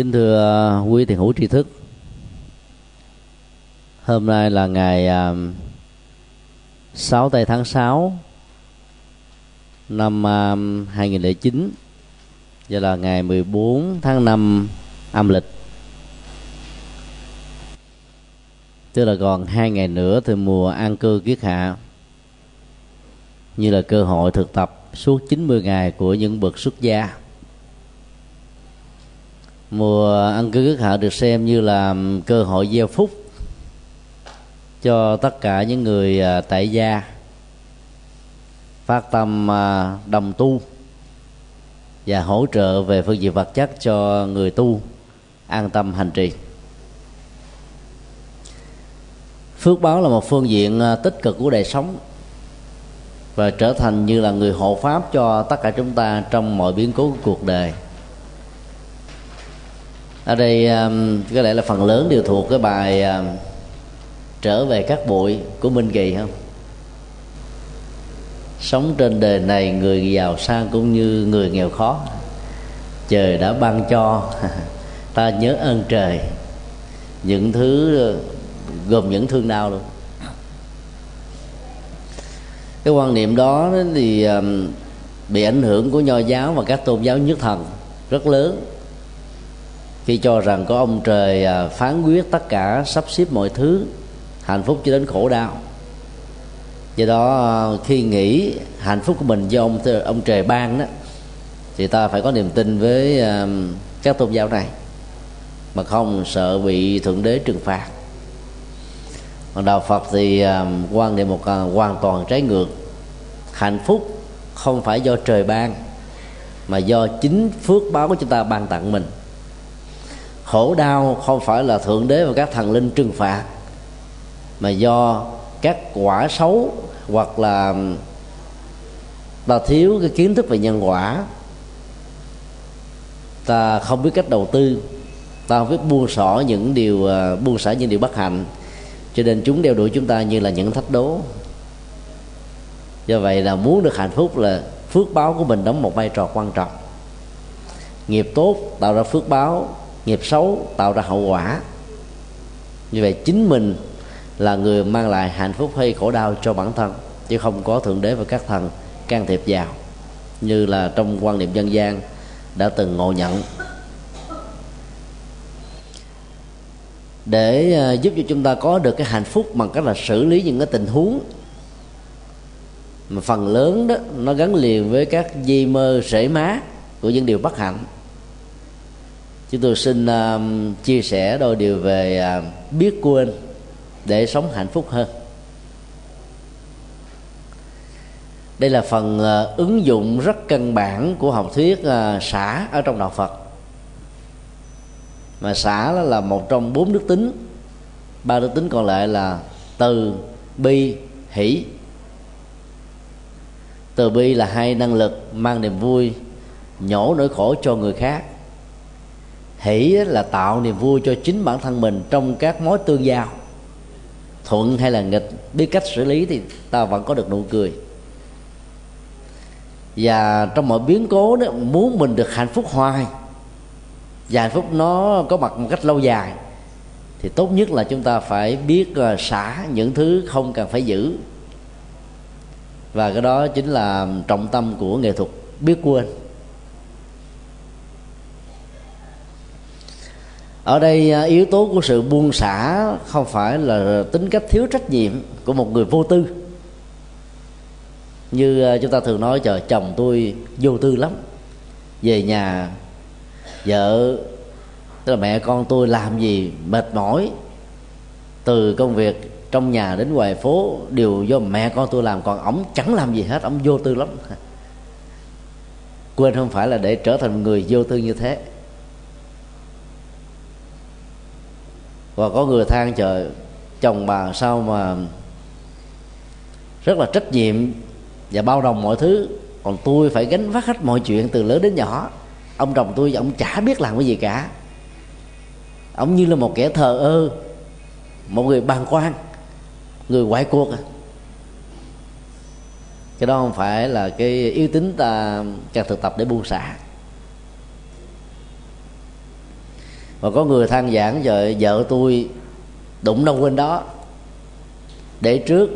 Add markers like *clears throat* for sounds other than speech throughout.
kính thưa à, quý thiền hữu tri thức. Hôm nay là ngày à, 6 tây tháng 6 năm à, 2009 và là ngày 14 tháng 5 âm lịch. Tức là còn hai ngày nữa thì mùa an cư kiết hạ. Như là cơ hội thực tập suốt 90 ngày của những bậc xuất gia mùa ăn cư cất hạ được xem như là cơ hội gieo phúc cho tất cả những người à, tại gia. Phát tâm à, đồng tu và hỗ trợ về phương diện vật chất cho người tu an tâm hành trì. Phước báo là một phương diện à, tích cực của đời sống và trở thành như là người hộ pháp cho tất cả chúng ta trong mọi biến cố của cuộc đời ở đây um, có lẽ là phần lớn đều thuộc cái bài um, trở về các bụi của minh kỳ không? Sống trên đời này, người giàu sang cũng như người nghèo khó. Trời đã ban cho, *laughs* ta nhớ ơn trời. Những thứ, gồm những thương đau luôn. Cái quan niệm đó thì um, bị ảnh hưởng của nho giáo và các tôn giáo nhất thần rất lớn khi cho rằng có ông trời à, phán quyết tất cả, sắp xếp mọi thứ, hạnh phúc cho đến khổ đau. Do đó à, khi nghĩ hạnh phúc của mình do ông ông trời ban đó, thì ta phải có niềm tin với à, các tôn giáo này, mà không sợ bị thượng đế trừng phạt. Còn đạo phật thì quan niệm một hoàn toàn trái ngược. Hạnh phúc không phải do trời ban, mà do chính phước báo của chúng ta ban tặng mình khổ đau không phải là thượng đế và các thần linh trừng phạt, mà do các quả xấu hoặc là ta thiếu cái kiến thức về nhân quả. Ta không biết cách đầu tư, ta không biết buông xỏ những điều ờ, buông xả những điều bất hạnh. Cho nên chúng đeo đuổi chúng ta như là những thách đố. Do vậy là muốn được hạnh phúc là phước báo của mình đóng một vai trò quan trọng. Nghiệp tốt tạo ra phước báo nghiệp xấu tạo ra hậu quả. Như vậy chính mình là người mang lại hạnh phúc hay khổ đau cho bản thân, chứ không có thượng đế và các thần can thiệp vào, như là trong quan niệm dân gian đã từng ngộ nhận. Để à, giúp cho chúng ta có được cái hạnh phúc bằng cách là xử lý những cái tình huống mà phần lớn đó, nó gắn liền với các di mơ sể má của những điều bất hạnh chúng tôi xin uh, chia sẻ đôi điều về uh, biết quên để sống hạnh phúc hơn. Đây là phần uh, ứng dụng rất căn bản của học thuyết uh, xã ở trong đạo phật. Mà xã đó là một trong bốn đức tính. Ba đức tính còn lại là từ bi hỷ. Từ bi là hai năng lực mang niềm vui nhổ nỗi khổ cho người khác hỷ là tạo niềm vui cho chính bản thân mình trong các mối tương giao. Thuận hay là nghịch, biết cách xử lý thì ta vẫn có được nụ cười. Và trong mọi biến cố đó, muốn mình được hạnh phúc hoài, và hạnh phúc nó có mặt một cách lâu dài, thì tốt nhất là chúng ta phải biết à, xả những thứ không cần phải giữ. Và cái đó chính là trọng tâm của nghệ thuật, biết quên. Ở đây à, yếu tố của sự buông xả không phải là tính cách thiếu trách nhiệm của một người vô tư. Như à, chúng ta thường nói chờ chồng tôi vô tư lắm. Về nhà, vợ, tức là mẹ con tôi làm gì mệt mỏi. Từ công việc trong nhà đến ngoài phố đều do mẹ con tôi làm, còn ổng chẳng làm gì hết, ổng vô tư lắm. *laughs* Quên không phải là để trở thành người vô tư như thế. Và có người than trời chồng bà sao mà rất là trách nhiệm và bao đồng mọi thứ. Còn tôi phải gánh vác hết mọi chuyện từ lớn đến nhỏ. Ông chồng tôi ông chả biết làm cái gì cả. Ông như là một kẻ thờ ơ, một người bàng quan, người ngoại cuộc à. Cái đó không phải là cái yếu tính à, ta cần thực tập để buông xả. Và có người than giảng vợ vợ tôi đụng đâu quên đó. Để trước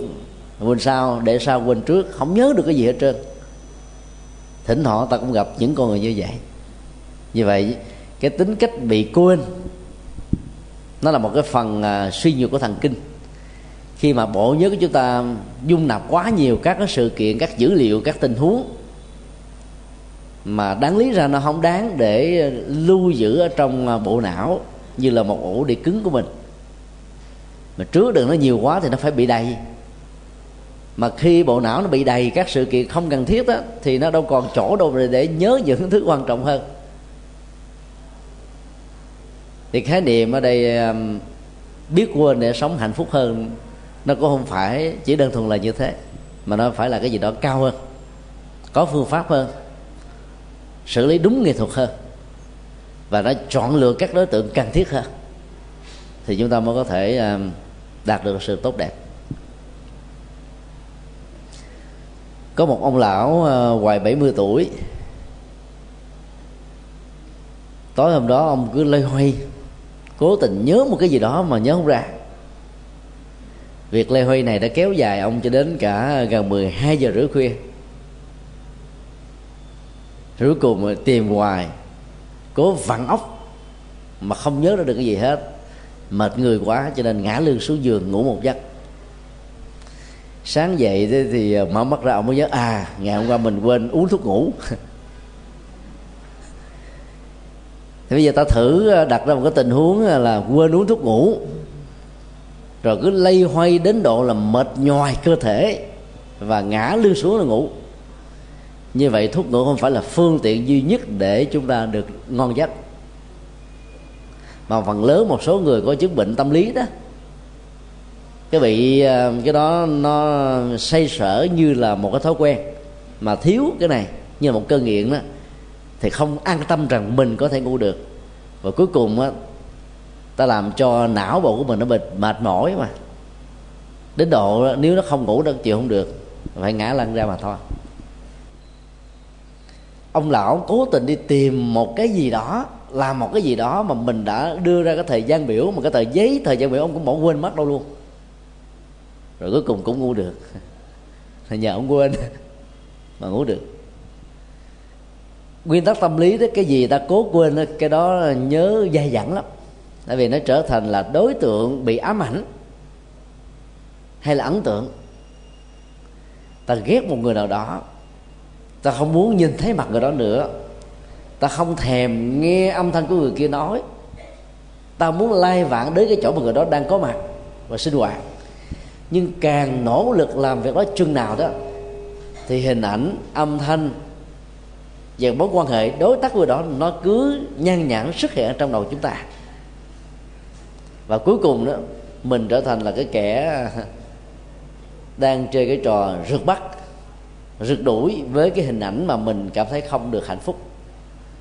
quên sau để sau quên trước. Không nhớ được cái gì hết trơn. Thỉnh thoảng ta cũng gặp những con người như vậy. Như vậy cái tính cách bị quên nó là một cái phần à, suy nhược của thần kinh. Khi mà bộ nhớ của chúng ta dung nạp quá nhiều các cái sự kiện các dữ liệu các tình huống mà đáng lý ra nó không đáng để lưu giữ ở trong à, bộ não như là một ổ đĩa cứng của mình. Mà trước đừng nó nhiều quá thì nó phải bị đầy. Mà khi bộ não nó bị đầy, các sự kiện không cần thiết đó thì nó đâu còn chỗ đâu để nhớ những thứ quan trọng hơn. Thì khái niệm ở đây à, biết quên để sống hạnh phúc hơn, nó cũng không phải chỉ đơn thuần là như thế, mà nó phải là cái gì đó cao hơn, có phương pháp hơn xử lý đúng nghệ thuật hơn và nó chọn lựa các đối tượng cần thiết hơn, thì chúng ta mới có thể à, đạt được sự tốt đẹp. Có một ông lão à, ngoài 70 tuổi. Tối hôm đó ông cứ lây hoay, cố tình nhớ một cái gì đó mà nhớ không ra. Việc lê huy này đã kéo dài ông cho đến cả gần 12 giờ rưỡi khuya cuối cùng tìm hoài. Cố vặn ốc mà không nhớ ra được cái gì hết. Mệt người quá cho nên ngã lưng xuống giường ngủ một giấc. Sáng dậy thì mở mắt ra, ông mới nhớ à ngày hôm qua mình quên uống thuốc ngủ. *laughs* Thì bây giờ ta thử đặt ra một cái tình huống là quên uống thuốc ngủ. Rồi cứ lây hoay đến độ là mệt nhoài cơ thể và ngã lưng xuống là ngủ như vậy thuốc ngủ không phải là phương tiện duy nhất để chúng ta được ngon giấc. Mà phần lớn một số người có chứng bệnh tâm lý đó, cái bị à, cái đó nó say sở như là một cái thói quen mà thiếu cái này, như là một cơn nghiện đó, thì không an tâm rằng mình có thể ngủ được. Và cuối cùng á, ta làm cho não bộ của mình nó bị mệt mỏi mà. Đến độ nếu nó không ngủ được, chịu không được, phải ngã lăn ra mà thôi ông lão cố tình đi tìm một cái gì đó, làm một cái gì đó mà mình đã đưa ra cái thời gian biểu mà cái tờ giấy thời gian biểu, ông cũng bỏ quên mất đâu luôn. Rồi cuối cùng cũng ngủ được. *laughs* Thì nhờ ông quên *laughs* mà ngủ được. Nguyên tắc tâm lý đó, cái gì ta cố quên cái đó nhớ dai dẳng lắm. Tại vì nó trở thành là đối tượng bị ám ảnh hay là ấn tượng. Ta ghét một người nào đó ta không muốn nhìn thấy mặt người đó nữa. Ta không thèm nghe âm thanh của người kia nói. Ta muốn lai vãng đến cái chỗ mà người đó đang có mặt và sinh hoạt. Nhưng càng nỗ lực làm việc đó chừng nào đó, thì hình ảnh, âm thanh và mối quan hệ đối tác với đó nó cứ nhan nhản xuất hiện trong đầu chúng ta. Và cuối cùng đó, mình trở thành là cái kẻ *laughs* đang chơi cái trò rượt bắt rượt đuổi với cái hình ảnh mà mình cảm thấy không được hạnh phúc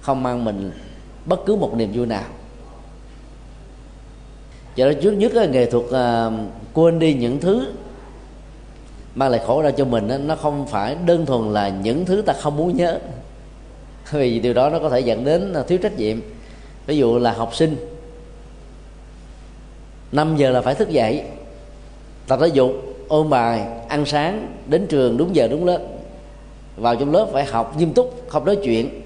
không mang mình bất cứ một niềm vui nào. Cho nên trước nhất là nghệ thuật à, quên đi những thứ mang lại khổ ra cho mình nó không phải đơn thuần là những thứ ta không muốn nhớ. *laughs* Vì điều đó nó có thể dẫn đến à, thiếu trách nhiệm. Ví dụ là học sinh 5 giờ là phải thức dậy tập thể dục ôn bài ăn sáng đến trường đúng giờ đúng lớp vào trong lớp phải học nghiêm túc không nói chuyện.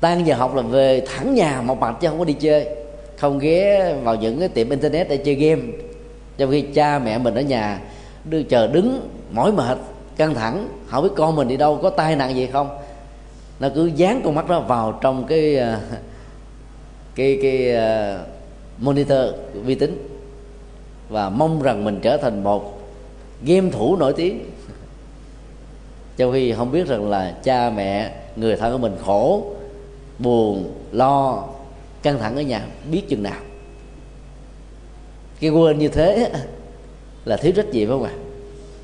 Tan giờ học là về thẳng nhà một mặt chứ không có đi chơi. Không ghé vào những cái tiệm internet để chơi game. Trong khi cha mẹ mình ở nhà đưa chờ đứng mỏi mệt căng thẳng không biết con mình đi đâu có tai nạn gì không? Nó cứ dán con mắt đó vào trong cái ờ, cái cái uh, monitor vi tính và mong rằng mình trở thành một game thủ nổi tiếng trong khi không biết rằng là cha mẹ người thân của mình khổ buồn lo căng thẳng ở nhà biết chừng nào. Cái quên như thế là thiếu trách nhiệm không ạ à?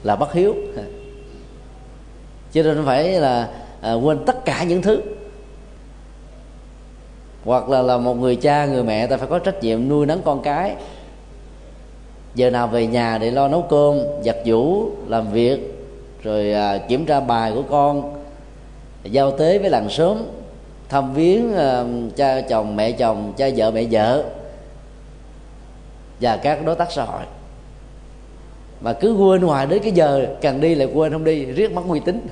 là bất hiếu. Cho nên phải là à, quên tất cả những thứ. Hoặc là là một người cha người mẹ ta phải có trách nhiệm nuôi nấng con cái. Giờ nào về nhà để lo nấu cơm giặt giũ làm việc rồi à, kiểm tra bài của con giao tế với làng sớm thăm viếng à, cha chồng mẹ chồng cha vợ mẹ vợ và các đối tác xã hội. Mà cứ quên hoài đến cái giờ cần đi lại quên không đi riết mất uy tín.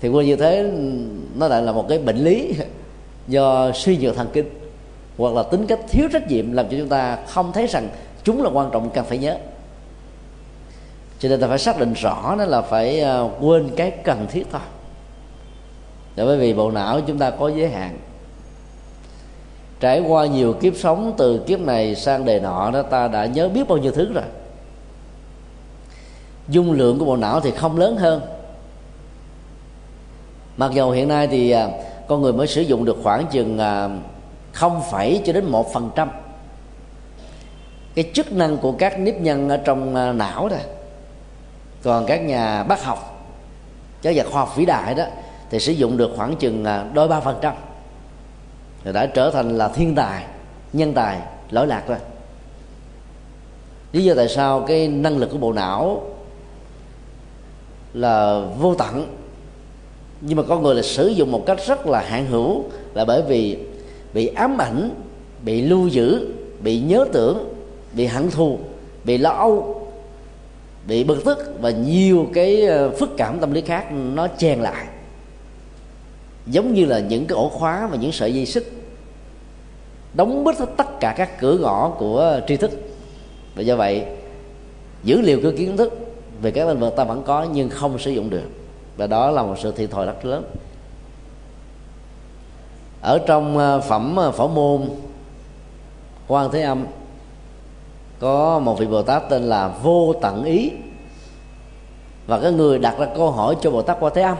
Thì quên như thế nó lại là một cái bệnh lý *laughs* do suy nhược thần kinh hoặc là tính cách thiếu trách nhiệm làm cho chúng ta không thấy rằng chúng là quan trọng cần phải nhớ cho nên ta phải xác định rõ đó là phải ờ, quên cái cần thiết thôi. Để bởi vì bộ não chúng ta có giới hạn. Trải qua nhiều kiếp sống, từ kiếp này sang đề nọ đó, ta đã nhớ biết bao nhiêu thứ rồi. Dung lượng của bộ não thì không lớn hơn. Mặc dù hiện nay thì ờ, con người mới sử dụng được khoảng chừng ờ, không phẩy cho đến một phần trăm. Cái chức năng của các nếp nhân ở trong não đó còn các nhà bác học các nhà khoa học vĩ đại đó, thì sử dụng được khoảng chừng à, đôi ba phần trăm. Thì đã trở thành là thiên tài, nhân tài, lỗi lạc rồi. Lý do tại sao cái năng lực của bộ não là vô tận, nhưng mà con người là sử dụng một cách rất là hạn hữu là bởi vì bị ám ảnh, bị lưu giữ, bị nhớ tưởng, bị hận thù, bị lo âu bị bực tức và nhiều cái ờ, phức cảm tâm lý khác nó chèn lại. Giống như là những cái ổ khóa và những sợi dây xích đóng bít hết tất cả các cửa ngõ của tri thức. Và do vậy dữ liệu của kiến thức về các lĩnh vực ta vẫn có nhưng không sử dụng được. Và đó là một sự thiệt thòi rất lớn. Ở trong ờ, phẩm ờ, phổ môn quan thế âm có một vị bồ tát tên là vô tận ý. Và cái người đặt ra câu hỏi cho bồ tát qua thế âm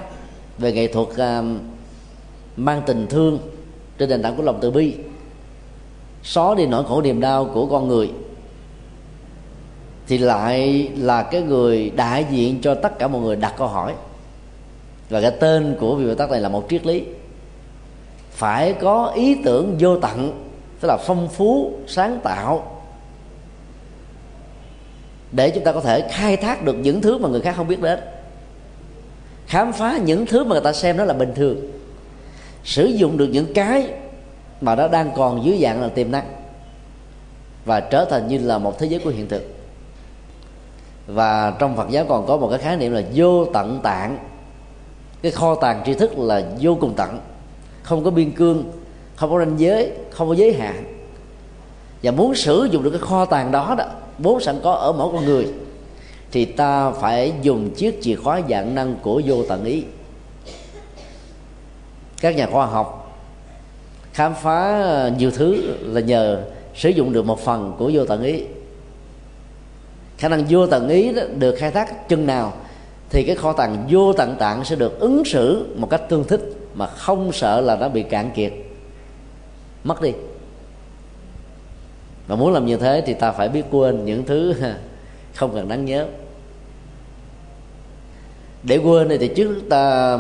về nghệ thuật uh, mang tình thương trên nền tảng của lòng từ bi xóa đi nỗi khổ niềm đau của con người thì lại là cái người đại diện cho tất cả mọi người đặt câu hỏi. Và cái tên của vị bồ tát này là một triết lý. Phải có ý tưởng vô tận tức là phong phú sáng tạo để chúng ta có thể khai thác được những thứ mà người khác không biết đến. Khám phá những thứ mà người ta xem đó là bình thường. Sử dụng được những cái mà nó đang còn dưới dạng là tiềm năng và trở thành như là một thế giới của hiện thực. Và trong Phật giáo còn có một cái khái niệm là vô tận tạng. Cái kho tàng tri thức là vô cùng tận. Không có biên cương, không có ranh giới, không có giới hạn. Và muốn sử dụng được cái kho tàng đó đó vốn sẵn có ở mỗi con người, thì ta phải dùng chiếc chìa khóa dạng năng của vô tận ý. Các nhà khoa học khám phá nhiều thứ là nhờ sử dụng được một phần của vô tận ý. Khả năng vô tận ý đó được khai thác chừng nào, thì cái kho tàng vô tận tạng sẽ được ứng xử một cách tương thích mà không sợ là nó bị cạn kiệt. Mất đi và muốn làm như thế thì ta phải biết quên những thứ *laughs* không cần đáng nhớ. Để quên thì trước ta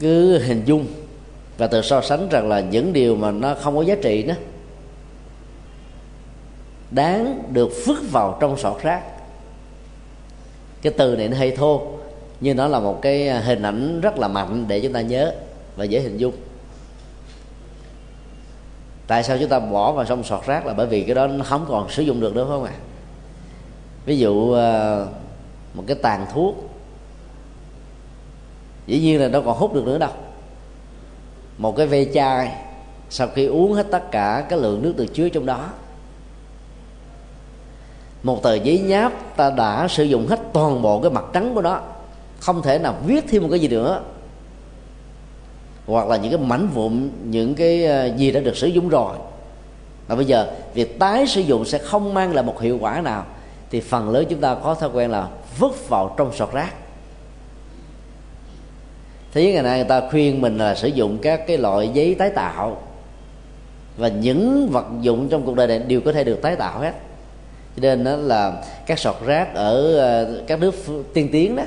cứ hình dung và từ so sánh rằng là những điều mà nó không có giá trị đó, đáng được vứt vào trong sọt rác cái từ này nó hay thô, nhưng nó là một cái hình ảnh rất là mạnh để chúng ta nhớ và dễ hình dung tại sao chúng ta bỏ vào trong sọt rác là bởi vì cái đó nó không còn sử dụng được nữa, phải không ạ? Ví dụ ờ, một cái tàn thuốc, dĩ nhiên là nó còn hút được nữa đâu. Một cái ve chai, sau khi uống hết tất cả cái lượng nước được chứa trong đó, một tờ giấy nháp ta đã sử dụng hết toàn bộ cái mặt trắng của nó, không thể nào viết thêm một cái gì nữa hoặc là những cái mảnh vụn, những cái ờ, gì đã được sử dụng rồi. Và bây giờ, việc tái sử dụng sẽ không mang lại một hiệu quả nào. Thì phần lớn chúng ta có thói quen là vứt vào trong sọt rác. Thế giới ngày nay người ta khuyên mình là sử dụng các cái loại giấy tái tạo. Và những vật dụng trong cuộc đời này đều có thể được tái tạo hết. Cho nên đó là các sọt rác ở ờ, các nước tiên tiến đó,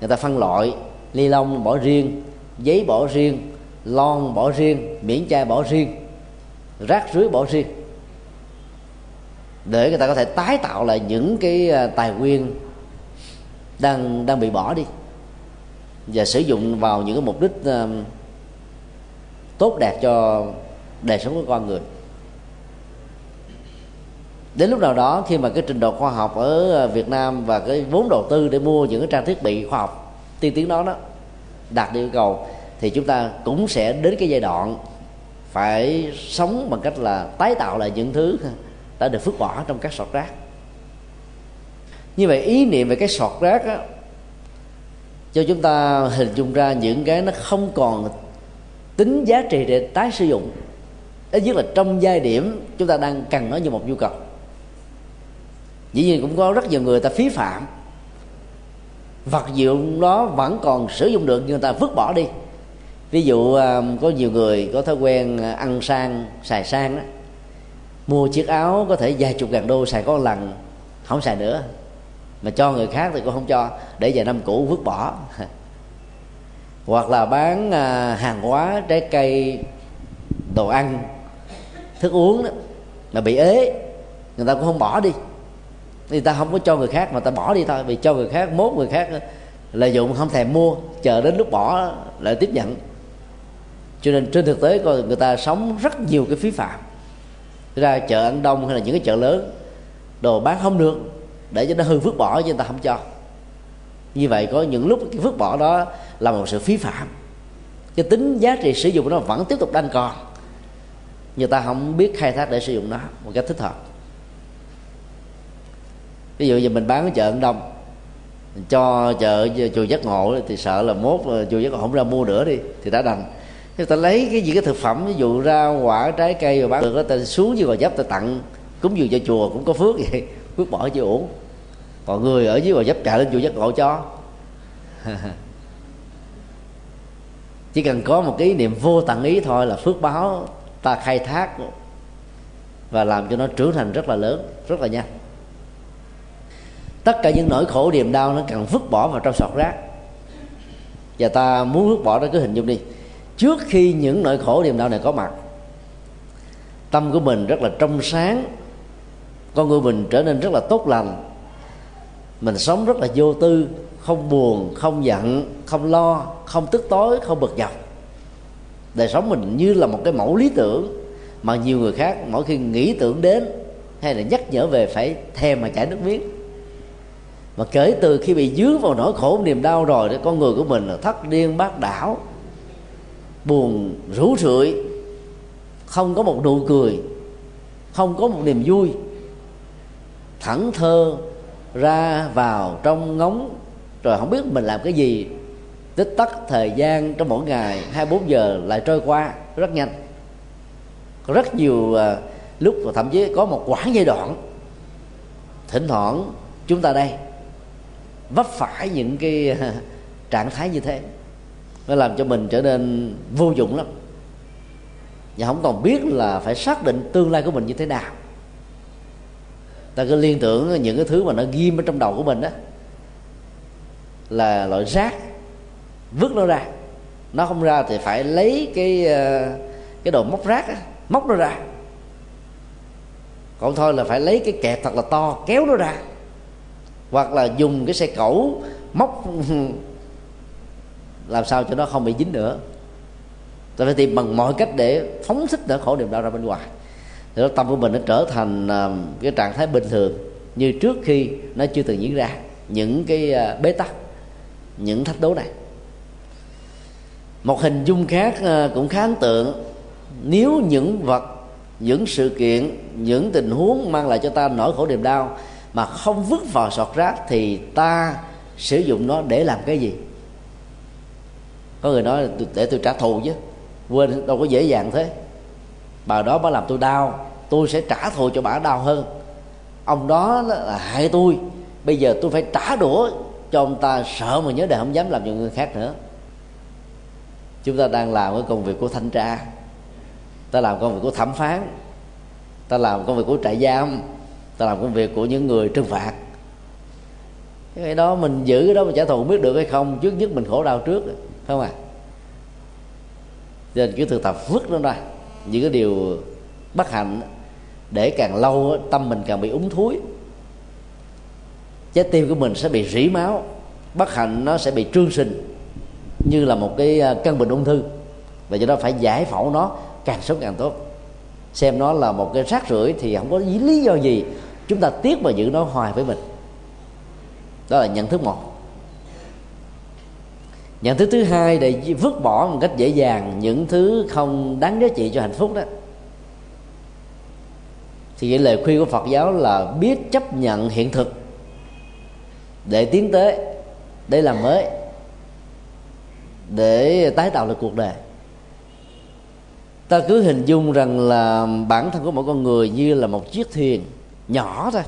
người ta phân loại ni lông, bỏ riêng giấy bỏ riêng lon bỏ riêng miễn chai bỏ riêng rác rưới bỏ riêng. Để người ta có thể tái tạo lại những cái à, tài nguyên đang đang bị bỏ đi và sử dụng vào những cái mục đích uh, tốt đẹp cho đời sống của con người. Đến lúc nào đó khi mà cái trình độ khoa học ở à, Việt Nam và cái vốn đầu tư để mua những cái trang thiết bị khoa học tiên tiến đó đó đạt được yêu cầu thì chúng ta cũng sẽ đến cái giai đoạn phải sống bằng cách là tái tạo lại những thứ đã được phước bỏ trong các sọt rác. Như vậy ý niệm về cái sọt rác á, cho chúng ta hình dung ra những cái nó không còn tính giá trị để tái sử dụng. Ít nhất là trong giai điểm chúng ta đang cần nó như một nhu cầu. Dĩ nhiên cũng có rất nhiều người ta phí phạm vật dụng đó vẫn còn sử dụng được, nhưng người ta vứt bỏ đi. Ví dụ à, có nhiều người có thói quen à, ăn sang, xài sang đó. Mua chiếc áo có thể vài chục ngàn đô xài có lần, không xài nữa. Mà cho người khác thì cũng không cho, để vài năm cũ vứt bỏ. *laughs* Hoặc là bán à, hàng hóa, trái cây, đồ ăn, thức uống đó, mà bị ế, người ta cũng không bỏ đi thì ta không có cho người khác mà ta bỏ đi thôi. Vì cho người khác, mốt người khác lợi dụng, không thèm mua, chờ đến lúc bỏ lại tiếp nhận. Cho nên trên thực tế coi người ta sống rất nhiều cái phí phạm. Ra chợ ăn đông hay là những cái chợ lớn, đồ bán không được, để cho nó hư vứt bỏ chứ người ta không cho. Như vậy có những lúc cái vứt bỏ đó là một sự phí phạm. Cái tính giá trị sử dụng nó vẫn tiếp tục đang còn. Người ta không biết khai thác để sử dụng nó một cách thích hợp ví dụ như mình bán ở chợ ăn đông cho chợ chùa giác ngộ thì sợ là mốt chùa giác ngộ không ra mua nữa đi, thì đã đành. Người ta lấy cái gì, cái thực phẩm, ví dụ rau quả, trái cây rồi bán được đó ta xuống dưới gò dấp ta tặng, cúng dường cho chùa cũng có phước vậy, *laughs* phước bỏ chưa uổng. Còn người ở dưới gò dấp chạy lên chùa giác ngộ cho. *laughs* Chỉ cần có một cái ý niệm vô tận ý thôi là phước báo ta khai thác và làm cho nó trưởng thành rất là lớn, rất là nhanh tất cả những nỗi khổ, niềm đau nó cần vứt bỏ vào trong sọt rác. Và ta muốn vứt bỏ đó, cứ hình dung đi. Trước khi những nỗi khổ, niềm đau này có mặt, tâm của mình rất là trong sáng, con người mình trở nên rất là tốt lành, mình sống rất là vô tư, không buồn, không giận, không lo, không tức tối, không bực dọc. Đời sống mình như là một cái mẫu lý tưởng mà nhiều người khác mỗi khi nghĩ tưởng đến hay là nhắc nhở về phải thèm mà chảy nước miếng mà kể từ khi bị dướng vào nỗi khổ niềm đau rồi thì con người của mình là thất điên bát đảo buồn rủ rượi không có một nụ cười không có một niềm vui. Thẳng thơ ra vào trong ngóng rồi không biết mình làm cái gì. Tích tắc thời gian trong mỗi ngày 24 giờ lại trôi qua rất nhanh. Có rất nhiều uh, lúc và thậm chí có một quãng giai đoạn thỉnh thoảng chúng ta đây vấp phải những cái *laughs* trạng thái như thế. Nó làm cho mình trở nên vô dụng lắm. Và không còn biết là phải xác định tương lai của mình như thế nào. Ta cứ liên tưởng những cái thứ mà nó ghim ở trong đầu của mình đó là loại rác vứt nó ra. Nó không ra thì phải lấy cái ờ, cái đồ móc rác á, móc nó ra. Còn thôi là phải lấy cái kẹp thật là to kéo nó ra hoặc là dùng cái xe cẩu móc *laughs* làm sao cho nó không bị dính nữa. Ta phải tìm bằng mọi cách để phóng thích nỗi khổ niềm đau ra bên ngoài. Thì tâm của mình nó trở thành à, cái trạng thái bình thường như trước khi nó chưa từng diễn ra. Những cái à, bế tắc, những thách đố này. Một hình dung khác à, cũng khá ấn tượng. Nếu những vật, những sự kiện, những tình huống mang lại cho ta nỗi khổ niềm đau mà không vứt vào sọt rác thì ta sử dụng nó để làm cái gì? Có người nói để tôi trả thù chứ. Quên, đâu có dễ dàng thế. Bà đó mới làm tôi đau, tôi sẽ trả thù cho bà đau hơn. Ông đó là hại tôi. Bây giờ tôi phải trả đũa cho ông ta, sợ mà nhớ đời không dám làm cho người khác nữa. Chúng ta đang làm cái công việc của thanh tra. Ta làm công việc của thẩm phán. Ta làm công việc của trại giam ta làm công việc của những người trừng phạt. Cái đó mình giữ, cái đó mà trả thù biết được hay không. Trước nhất mình khổ đau trước, phải không à nên cứ thực tập vứt nó ra. Những cái điều bất hạnh để càng lâu tâm mình càng bị úng thúi. Trái tim của mình sẽ bị rỉ máu, bất hạnh nó sẽ bị trương sinh như là một cái à, căn bệnh ung thư. Và do đó phải giải phẫu nó, càng sớm càng tốt xem nó là một cái rác rưởi thì không có lý do gì chúng ta tiếc mà giữ nó hoài với mình. Đó là nhận thức một. Nhận thức thứ hai để vứt bỏ một cách dễ dàng những thứ không đáng giá trị cho hạnh phúc đó. Thì cái lời khuyên của phật giáo là biết chấp nhận hiện thực để tiến tới, để làm mới, để tái tạo lại cuộc đời ta cứ hình dung rằng là bản thân của mỗi con người như là một chiếc thuyền nhỏ thôi,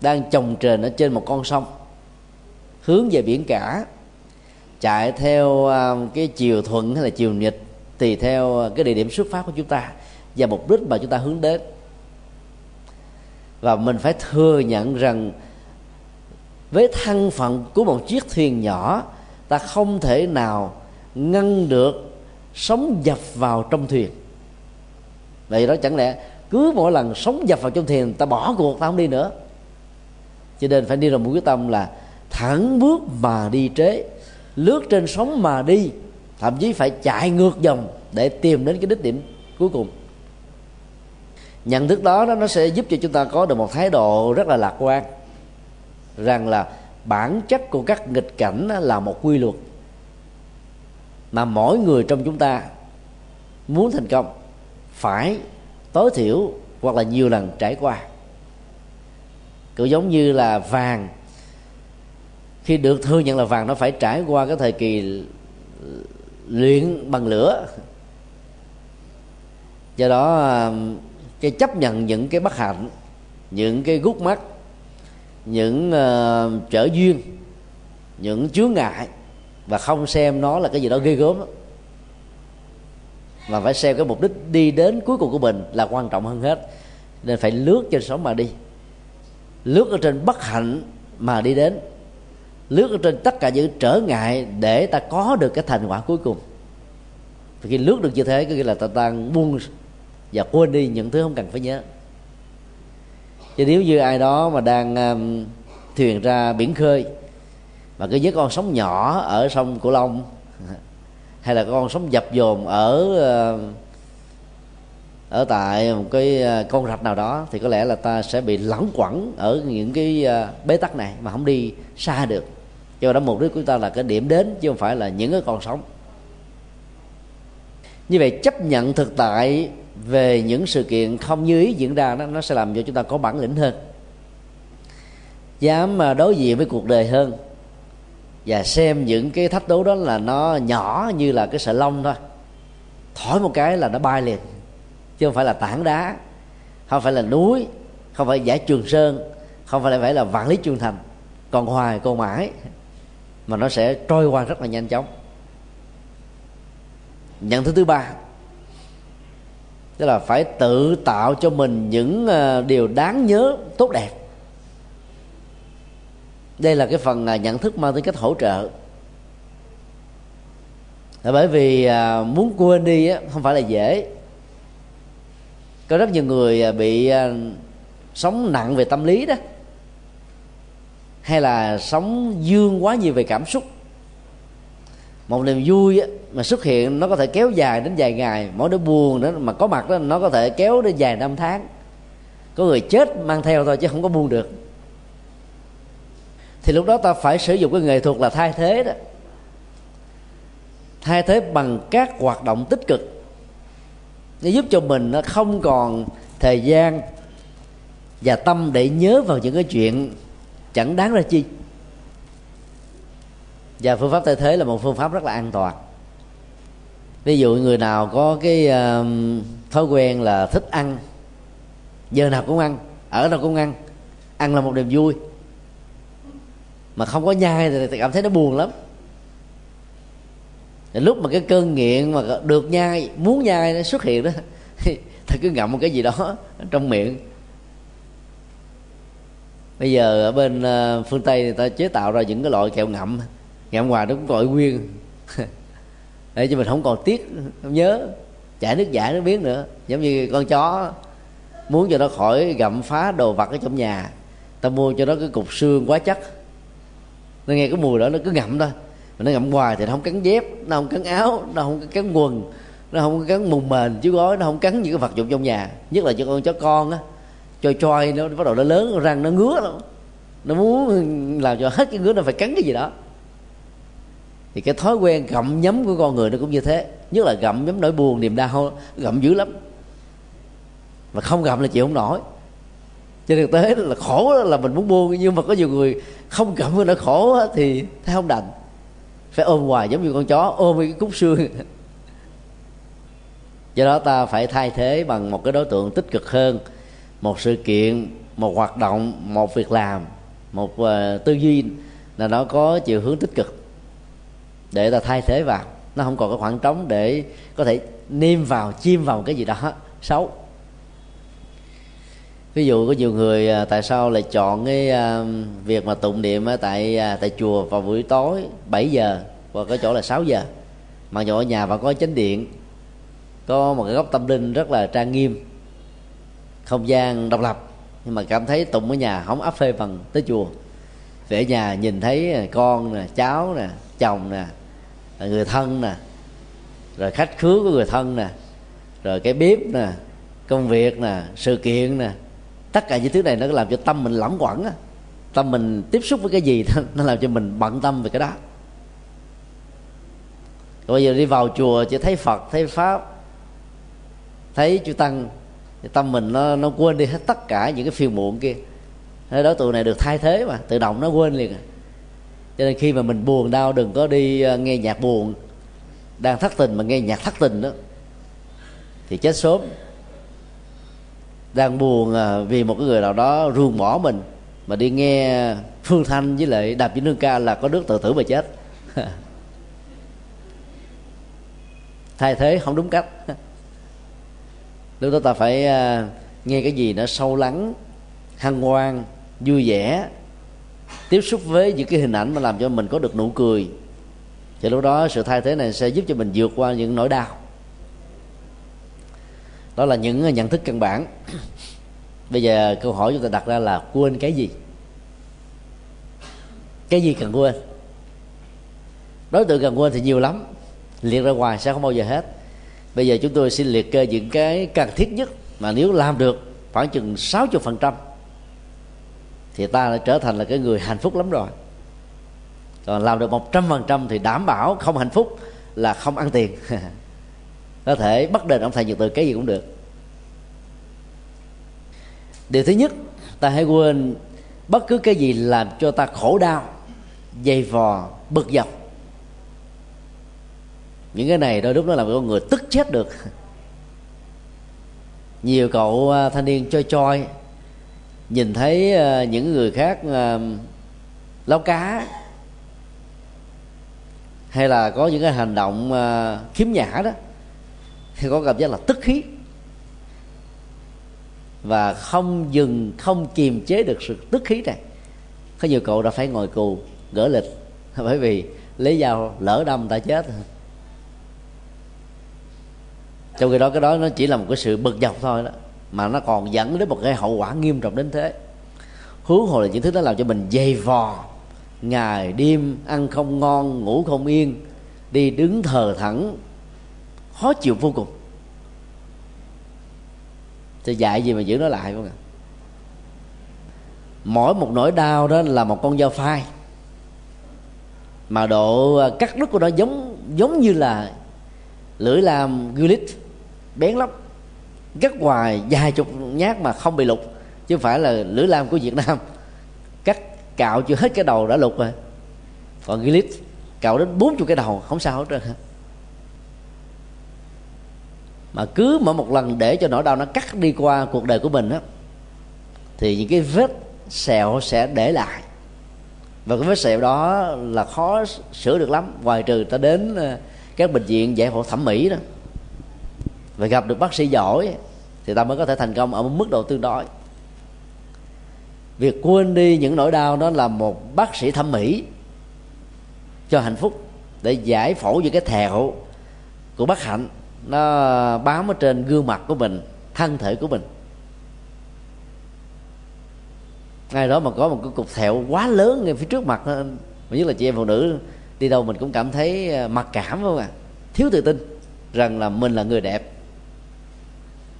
đang chồng trền ở trên một con sông, hướng về biển cả, chạy theo à, cái chiều thuận hay là chiều nghịch tùy theo à, cái địa điểm xuất phát của chúng ta và mục đích mà chúng ta hướng đến. Và mình phải thừa nhận rằng với thân phận của một chiếc thuyền nhỏ, ta không thể nào ngăn được sóng dập vào trong thuyền. Vậy đó chẳng lẽ cứ mỗi lần sóng dập vào trong thuyền ta bỏ cuộc, ta không đi nữa? Cho nên phải đi rồi một quyết tâm là thẳng bước mà đi trế, lướt trên sóng mà đi, thậm chí phải chạy ngược dòng để tìm đến cái đích điểm cuối cùng. Nhận thức đó nó sẽ giúp cho chúng ta có được một thái độ rất là lạc quan, rằng là bản chất của các nghịch cảnh là một quy luật mà mỗi người trong chúng ta muốn thành công phải tối thiểu hoặc là nhiều lần trải qua. Cũng giống như là vàng. Khi được thừa nhận là vàng nó phải trải qua cái thời kỳ luyện bằng lửa. Do đó um, cái chấp nhận những cái bất hạnh những cái gút mắt những uh, trở duyên những chướng ngại và không xem nó là cái gì đó ghê gớm đó. mà phải xem cái mục đích đi đến cuối cùng của mình là quan trọng hơn hết. Nên phải lướt trên sóng mà đi. Lướt ở trên bất hạnh mà đi đến. Lướt ở trên tất cả những trở ngại để ta có được cái thành quả cuối cùng. Và khi lướt được như thế có nghĩa là ta đang buông và quên đi những thứ không cần phải nhớ. Chứ nếu như ai đó mà đang um, thuyền ra biển khơi mà cứ với con sóng nhỏ ở sông cửu long, *laughs* hay là con sóng dập dồn ở ờ, ở tại một cái ờ, con rạch nào đó, thì có lẽ là ta sẽ bị lẫn quẩn ở những cái ờ, bế tắc này mà không đi xa được. Do đó mục đích của ta là cái điểm đến chứ không phải là những cái con sóng. Như vậy chấp nhận thực tại về những sự kiện không như ý diễn ra đó, nó sẽ làm cho chúng ta có bản lĩnh hơn, dám mà đối diện với cuộc đời hơn và xem những cái thách đố đó là nó nhỏ như là cái sợi lông thôi. Thổi một cái là nó bay liền, chứ không phải là tảng đá, không phải là núi, không phải giải trường sơn, không phải là phải là vạn lý trường thành, còn hoài còn mãi, mà nó sẽ trôi qua rất là nhanh chóng. Nhận thức thứ ba, tức là phải tự tạo cho mình những ờ, điều đáng nhớ tốt đẹp đây là cái phần à, nhận thức mang tính cách hỗ trợ. Là bởi vì à, muốn quên đi không phải là dễ. Có rất nhiều người à, bị sống nặng về tâm lý đó, hay là sống dương quá nhiều về cảm xúc. Một niềm vui mà xuất hiện, nó có thể kéo dài đến vài ngày, mỗi đứa buồn đó mà có mặt đó, nó có thể kéo đến vài năm tháng. Có người chết mang theo thôi, chứ không có buông được thì lúc đó ta phải sử dụng cái nghệ thuật là thay thế đó. Thay thế bằng các hoạt động tích cực. Để giúp cho mình nó không còn thời gian và tâm để nhớ vào những cái chuyện chẳng đáng ra chi. Và phương pháp thay thế là một phương pháp rất là an toàn. Ví dụ người nào có cái uh, thói quen là thích ăn giờ nào cũng ăn ở đâu cũng ăn ăn là một niềm vui mà không có nhai thì cảm thấy nó buồn lắm. Thì lúc mà cái cơn nghiện mà được nhai, muốn nhai nó xuất hiện đó, *laughs* thì cứ ngậm một cái gì đó trong miệng. Bây giờ ở bên ờ, phương tây người ta chế tạo ra những cái loại kẹo ngậm ngậm hoài nó cũng gọi nguyên. *laughs* Để cho mình không còn tiếc, không nhớ. Chảy nước giải nó biến nữa, giống như con chó. Muốn cho nó khỏi gặm phá đồ vật ở trong nhà, ta mua cho nó cái cục xương quá chắc nó nghe cái mùi đó nó cứ ngậm thôi. Mà nó ngậm hoài thì nó không cắn dép, nó không cắn áo, nó không cắn quần, nó không cắn mùng mền chứ gói nó không cắn những cái vật dụng trong nhà. Nhất là cho con chó con á cho choi nó bắt đầu nó lớn răng, nó ngứa lắm. Nó muốn làm cho hết cái ngứa, nó phải cắn cái gì đó. Thì cái thói quen gặm nhấm của con người nó cũng như thế. Nhất là gặm nhấm nỗi buồn, niềm đau, gặm dữ lắm. Mà không gặm là chịu không nổi trên thực tế là khổ là mình muốn buông. Nhưng mà có nhiều người không cảm cái nó khổ thì thấy không đành. Phải ôm hoài giống như con chó ôm cái cúc xương. *laughs* Do đó ta phải thay thế bằng một cái đối tượng tích cực hơn. Một sự kiện một hoạt động một việc làm một uh, tư duy là nó có chiều hướng tích cực. Để ta thay thế vào. Nó không còn cái khoảng trống để có thể niêm vào chim vào cái gì đó. Xấu ví dụ có nhiều người à, tại sao lại chọn cái à, việc mà tụng niệm tại à, tại chùa vào buổi tối 7 giờ và cái chỗ là 6 giờ? Mà nhỏ ở nhà và có chánh điện, có một cái góc tâm linh rất là trang nghiêm, không gian độc lập, nhưng mà cảm thấy tụng ở nhà không áp phê bằng tới chùa. Về nhà nhìn thấy con nè, cháu nè, chồng nè người thân nè, rồi khách khứa của người thân nè, rồi cái bếp nè, công việc nè, sự kiện nè tất cả những thứ này nó làm cho tâm mình lỏng quẩn á. Tâm mình tiếp xúc với cái gì nó làm cho mình bận tâm về cái đó. Còn bây giờ đi vào chùa chỉ thấy phật, thấy pháp, thấy chư tăng. Thì tâm mình nó nó quên đi hết tất cả những cái phiền muộn kia. Thế đó tụi này được thay thế mà, tự động nó quên liền à. cho nên khi mà mình buồn đau, đừng có đi ờ, nghe nhạc buồn. Đang thất tình mà nghe nhạc thất tình đó, thì chết sớm đang buồn à, vì một cái người nào đó ruồng bỏ mình, mà đi nghe phương thanh với lại đạp với nương ca là có nước tự tử mà chết. *laughs* Thay thế không đúng cách. *laughs* Lúc đó ta phải à, nghe cái gì nó sâu lắng, hăng hoan vui vẻ, tiếp xúc với những cái hình ảnh mà làm cho mình có được nụ cười. Thì lúc đó sự thay thế này sẽ giúp cho mình vượt qua những nỗi đau đó là những ờ, nhận thức căn bản. *clears throat* Bây giờ câu hỏi chúng ta đặt ra là quên cái gì? Cái gì cần quên? Đối tượng cần quên thì nhiều lắm. Liệt ra ngoài sẽ không bao giờ hết. Bây giờ chúng tôi xin liệt kê những cái cần thiết nhất mà nếu làm được khoảng chừng 60% phần trăm thì ta đã trở thành là cái người hạnh phúc lắm rồi. Còn làm được một trăm phần trăm thì đảm bảo không hạnh phúc là không ăn tiền. *laughs* có thể bắt đền ông thầy nhật từ cái gì cũng được. Điều thứ nhất ta hãy quên bất cứ cái gì làm cho ta khổ đau dày vò bực dọc. Những cái này đôi lúc nó làm con người tức chết được. Nhiều cậu à, thanh niên choi choi nhìn thấy à, những người khác à, ờ, lau cá hay là có những cái hành động khiếm nhã đó thì có cảm giác là tức khí. Và không dừng, không kiềm chế được sự tức khí này. Có nhiều cậu đã phải ngồi cù, gỡ lịch, *laughs* bởi vì lấy dao lỡ đâm ta chết. Trong khi đó, cái đó nó chỉ là một cái sự bực dọc thôi đó, mà nó còn dẫn đến một cái hậu quả nghiêm trọng đến thế. Huống hồ là những thứ đó làm cho mình dày vò. Ngày đêm ăn không ngon, ngủ không yên, đi đứng thờ thẳng khó chịu vô cùng. Thì dạy gì mà giữ nó lại không ạ? Mỗi một nỗi đau đó là một con dao phai. Mà độ à, cắt đứt của nó giống giống như là lưỡi làm gulit bén lắm. Cắt hoài vài chục nhát mà không bị lục chứ không phải là lưỡi lam của việt nam. Cắt cạo chưa hết cái đầu đã lục rồi. Còn gulit cạo đến bốn chục cái đầu, không sao hết trơn mà cứ mỗi một lần để cho nỗi đau nó cắt đi qua cuộc đời của mình á, thì những cái vết sẹo sẽ để lại. Và cái vết sẹo đó là khó sửa được lắm. Ngoài trừ ta đến ờ, các bệnh viện giải phẫu thẩm mỹ đó, và gặp được bác sĩ giỏi, thì ta mới có thể thành công ở một mức độ tương đối. Việc quên đi những nỗi đau đó là một bác sĩ thẩm mỹ cho hạnh phúc để giải phẫu những cái thẹo của bác hạnh nó bám ở trên gương mặt của mình, thân thể của mình. Ngay đó mà có một cái cục thẹo quá lớn ngay phía trước mặt, mà nhất là chị em phụ nữ, đi đâu mình cũng cảm thấy à, mặc cảm không à thiếu tự tin rằng là mình là người đẹp.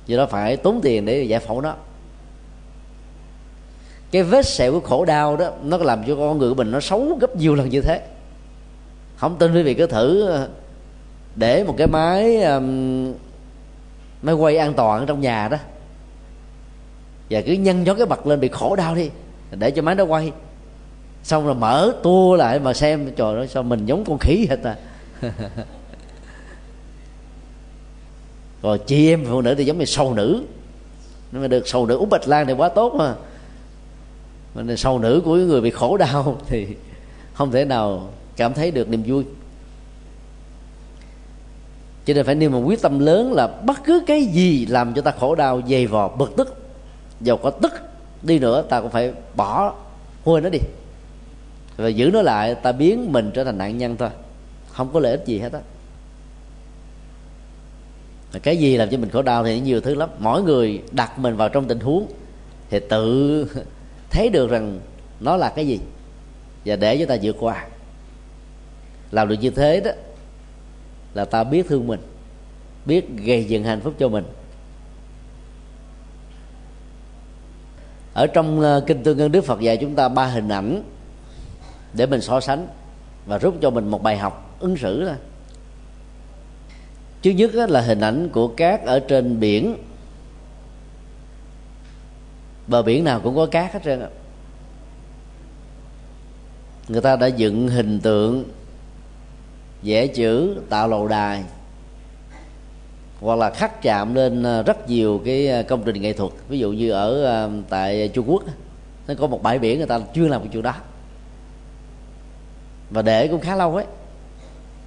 Do đó phải tốn tiền để giải phẫu nó. Cái vết sẹo của khổ đau đó, nó làm cho con người của mình nó xấu gấp nhiều lần như thế. Không tin quý vị cứ thử để một cái máy um, máy quay an toàn ở trong nhà đó. Và cứ nhân gió cái bật lên bị khổ đau đi để cho máy nó quay. Xong rồi mở tua lại mà xem trời ơi sao mình giống con khỉ hết *laughs* à rồi chị em phụ nữ thì giống như sầu nữ. Nhưng mà được sầu nữ út bạch lan thì quá tốt mà. Mà sầu nữ của người bị khổ đau *laughs* thì không thể nào cảm thấy được niềm vui cho nên phải nêu một quyết tâm lớn là bất cứ cái gì làm cho ta khổ đau, dày vò, bực tức dầu có tức đi nữa, ta cũng phải bỏ quên nó đi. Và giữ nó lại, ta biến mình trở thành nạn nhân thôi. Không có lợi ích gì hết á. Cái gì làm cho mình khổ đau thì nhiều thứ lắm. Mỗi người đặt mình vào trong tình huống thì tự *laughs* thấy được rằng nó là cái gì và để cho ta vượt qua. Làm được như thế đó là ta biết thương mình, biết gây dựng hạnh phúc cho mình. Ở trong ờ, kinh tương ưng đức phật dạy chúng ta ba hình ảnh để mình so sánh và rút cho mình một bài học ứng xử thôi. Trước nhất là hình ảnh của cát ở trên biển. Bờ biển nào cũng có cát hết trơn người ta đã dựng hình tượng vẽ chữ, tạo lầu đài, hoặc là khắc chạm lên ờ, rất nhiều cái ờ, công trình nghệ thuật. Ví dụ như ở ờ, tại Trung Quốc nó có một bãi biển người ta chuyên làm cái chuyện đó. Và để cũng khá lâu ấy.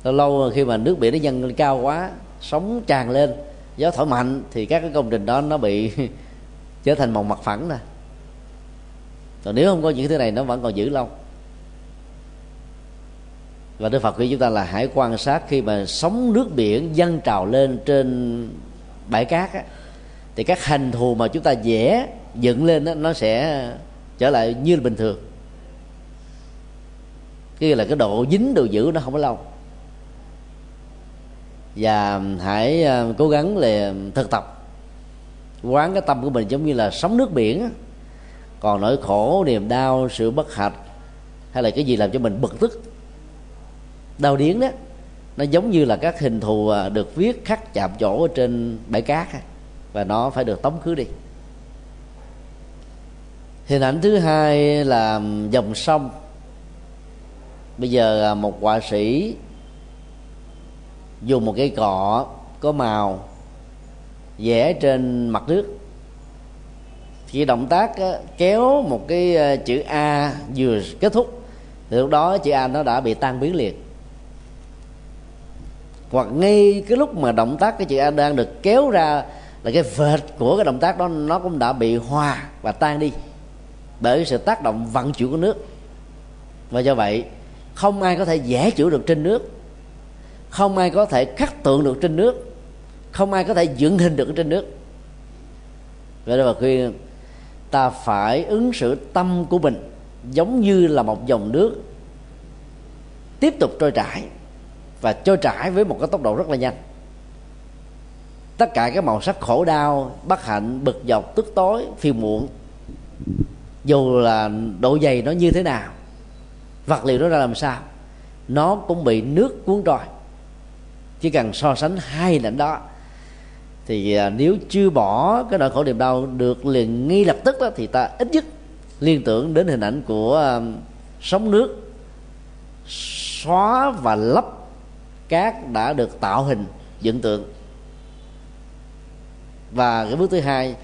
Lâu lâu khi mà nước biển nó dâng lên cao quá, sóng tràn lên, gió thổi mạnh, thì các cái công trình đó nó bị *laughs* trở thành màu mặt phẳng nè. Còn nếu không có những thứ này, nó vẫn còn giữ lâu và đức phật khuyên chúng ta là hãy quan sát khi mà sóng nước biển dâng trào lên trên bãi cát á, thì các hành thù mà chúng ta vẽ dựng lên đó, nó sẽ trở lại như là bình thường. Cái là cái độ dính đồ giữ nó không có lâu. Và hãy à, cố gắng là thực tập quán cái tâm của mình giống như là sóng nước biển còn nỗi khổ niềm đau sự bất hạnh hay là cái gì làm cho mình bực tức đau điếng đó, nó giống như là các hình thù à, được viết khắc chạm chỗ ở trên bãi cát và nó phải được tống khứ đi. Hình ảnh thứ hai là dòng sông. Bây giờ à, một họa sĩ dùng một cây cọ có màu vẽ trên mặt nước. Khi động tác kéo một cái à, chữ a vừa kết thúc, thì lúc đó chữ a nó đã bị tan biến liệt hoặc ngay cái lúc mà động tác cái chữ a đang được kéo ra là cái vệt của cái động tác đó nó cũng đã bị hòa và tan đi bởi sự tác động vận chuyển của nước. Và do vậy, không ai có thể vẽ chữ được trên nước, không ai có thể khắc tượng được trên nước, không ai có thể dựng hình được trên nước. Vậy đó là khuyên, ta phải ứng xử tâm của mình giống như là một dòng nước tiếp tục trôi chảy và trôi chảy với một cái tốc độ rất là nhanh. Tất cả các màu sắc khổ đau, bất hạnh, bực dọc, tức tối, phiền muộn, dù là độ dày nó như thế nào, vật liệu nó ra làm sao, nó cũng bị nước cuốn trôi. Chỉ cần so sánh hai hình ảnh đó, thì à, nếu chưa bỏ cái nỗi khổ niềm đau được liền ngay lập tức đó, thì ta ít nhất liên tưởng đến hình ảnh của à, sóng nước xóa và lấp cát đã được tạo hình dựng tượng. Và cái bước thứ hai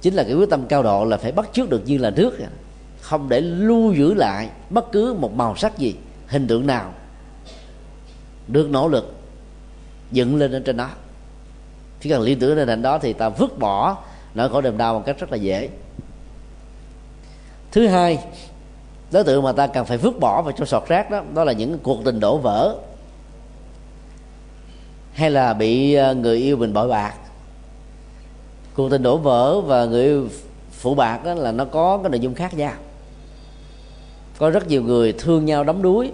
chính là cái quyết tâm cao độ là phải bắt chước được như là nước. Không để lưu giữ lại bất cứ một màu sắc gì, hình tượng nào được nỗ lực dựng lên ở trên đó. Chỉ cần liên tưởng đến hình đó thì ta vứt bỏ nỗi khổ niềm đau một cách rất là dễ. Thứ hai, đối tượng mà ta cần phải vứt bỏ vào trong sọt rác đó đó là những cuộc tình đổ vỡ hay là bị ờ, người yêu mình bội bạc? Cuộc tình đổ vỡ và người yêu phụ bạc đó là nó có cái nội dung khác nhau. Có rất nhiều người thương nhau đắm đuối,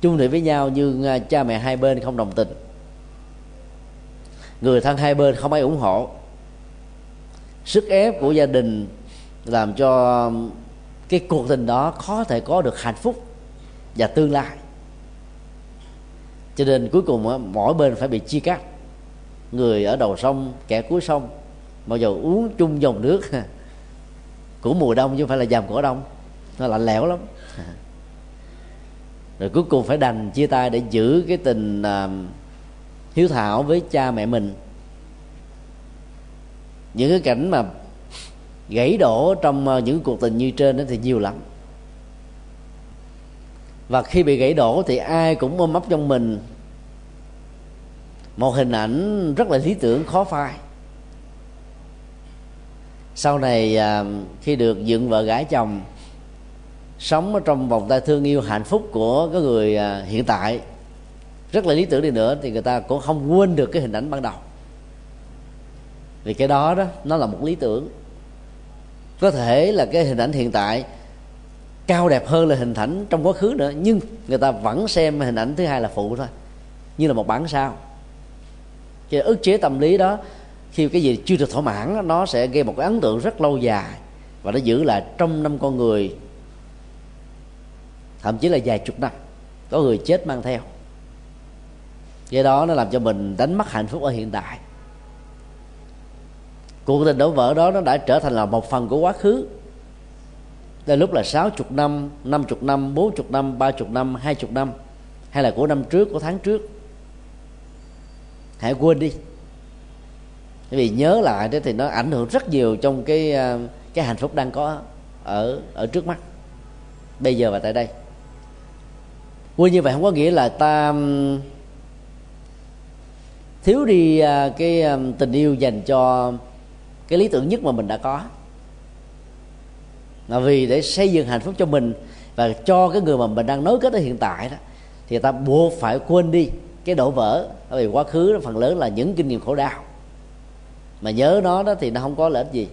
chung thủy với nhau nhưng ờ, cha mẹ hai bên không đồng tình. Người thân hai bên không ai ủng hộ. Sức ép của gia đình làm cho cái cuộc tình đó khó thể có được hạnh phúc và tương lai cho nên cuối cùng mỗi bên phải bị chia cắt. Người ở đầu sông kẻ cuối sông. Bao giờ uống chung dòng nước *laughs* của mùa đông chứ không phải là dầm của đông. Nó lạnh lẽo lắm. *laughs* Rồi cuối cùng phải đành chia tay để giữ cái tình uh, hiếu thảo với cha mẹ mình. Những cái cảnh mà gãy đổ trong à, những cuộc tình như trên đó thì nhiều lắm và khi bị gãy đổ thì ai cũng ôm ấp trong mình. Một hình ảnh rất là lý tưởng, khó phai. Sau này à, khi được dựng vợ gái chồng, sống ở trong vòng tay thương yêu hạnh phúc của cái người à, hiện tại, rất là lý tưởng đi nữa, thì người ta cũng không quên được cái hình ảnh ban đầu. Vì cái đó đó, nó là một lý tưởng. Có thể là cái hình ảnh hiện tại cao đẹp hơn là hình ảnh trong quá khứ nữa, nhưng người ta vẫn xem hình ảnh thứ hai là phụ thôi, như là một bản sao. Cho ức chế tâm lý đó, khi cái gì chưa được thỏa mãn nó sẽ gây một cái ấn tượng rất lâu dài và nó giữ lại trong năm con người, thậm chí là vài chục năm, có người chết mang theo. Do đó nó làm cho mình đánh mất hạnh phúc ở hiện tại. Cuộc tình đổ vỡ đó nó đã trở thành là một phần của quá khứ đến lúc là sáu chục năm năm chục năm, bốn chục năm, ba chục năm, hai chục năm, hay là của năm trước, của tháng trước? Hãy quên đi. Vì nhớ lại đó thì nó ảnh hưởng rất nhiều trong cái à, cái hạnh phúc đang có ở ở trước mắt. Bây giờ và tại đây. Quên như vậy không có nghĩa là ta thiếu đi à, cái tình yêu dành cho cái lý tưởng nhất mà mình đã có là vì để xây dựng hạnh phúc cho mình và cho cái người mà mình đang nối kết ở hiện tại đó thì ta buộc phải quên đi cái đổ vỡ. Bởi vì quá khứ phần lớn là những kinh nghiệm khổ đau. Mà nhớ nó đó thì nó không có lợi ích gì.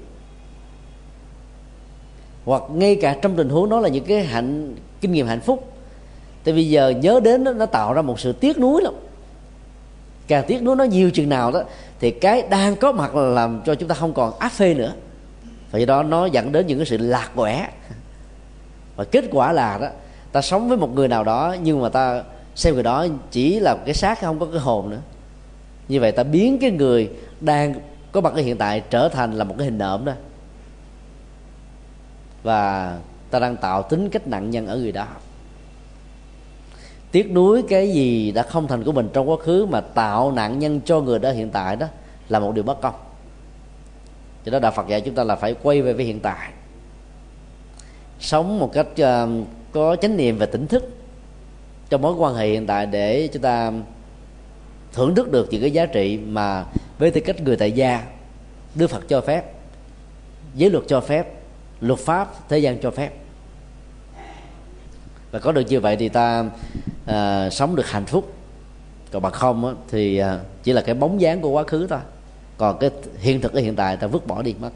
Hoặc ngay cả trong tình huống đó là những cái hạnh kinh nghiệm hạnh phúc. Thì bây giờ nhớ đến đó, nó tạo ra một sự tiếc nuối lắm. Càng tiếc nuối nó nhiều chừng nào đó thì cái đang có mặt là làm cho chúng ta không còn áp phê nữa và do đó, nó dẫn đến những cái sự lạc quẻ. Và kết quả là đó, ta sống với một người nào đó, nhưng mà ta xem người đó chỉ là cái xác, không có cái hồn nữa. Như vậy ta biến cái người đang có mặt ở hiện tại trở thành là một cái hình nộm đó. Và ta đang tạo tính cách nặng nhân ở người đó. Tiếc nuối cái gì đã không thành của mình trong quá khứ mà tạo nạn nhân cho người đó hiện tại đó là một điều bất công cho đó đạo phật dạy chúng ta là phải quay về với hiện tại. Sống một cách uh, có chánh niệm và tỉnh thức trong mối quan hệ hiện tại để chúng ta thưởng thức được những cái giá trị mà với tư cách người tại gia đức phật cho phép giới luật cho phép luật pháp thế gian cho phép. Và có được như vậy thì ta à, sống được hạnh phúc. Còn bằng không á, thì à, chỉ là cái bóng dáng của quá khứ thôi còn cái hiện thực ở hiện tại ta vứt bỏ đi mất.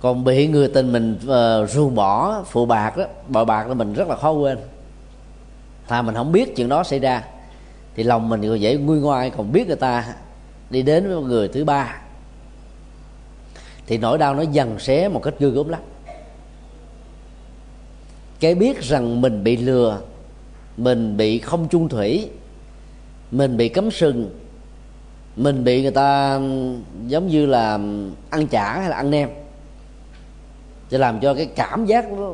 Còn bị người tình mình ờ, uh, ru bỏ phụ bạc đó bội bạc là mình rất là khó quên. Thà mình không biết chuyện đó xảy ra thì lòng mình còn dễ nguôi ngoai còn biết người ta đi đến với người thứ ba thì nỗi đau nó dần xé một cách ghê gớm lắm. Cái biết rằng mình bị lừa mình bị không chung thủy mình bị cấm sừng mình bị người ta giống như là ăn chả hay là ăn nem, để làm cho cái cảm giác nó,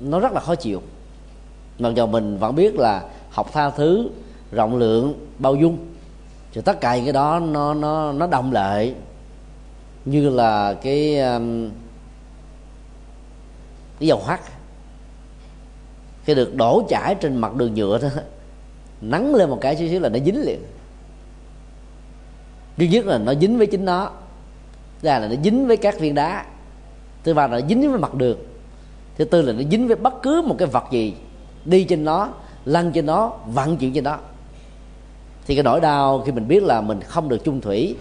nó rất là khó chịu. Mặc dù mình vẫn biết là học tha thứ rộng lượng bao dung thì tất cả những cái đó nó nó nó đồng lại. Như là cái cái dầu hắt khi được đổ chảy trên mặt đường nhựa đó *laughs* nắng lên một cái xíu xíu là nó dính liền thứ nhất là nó dính với chính nó. Ra là nó dính với các viên đá. Thứ ba là nó dính với mặt đường. Thứ tư là nó dính với bất cứ một cái vật gì đi trên nó, lăn trên nó, vận chuyển trên đó thì cái nỗi đau khi mình biết là mình không được chung thủy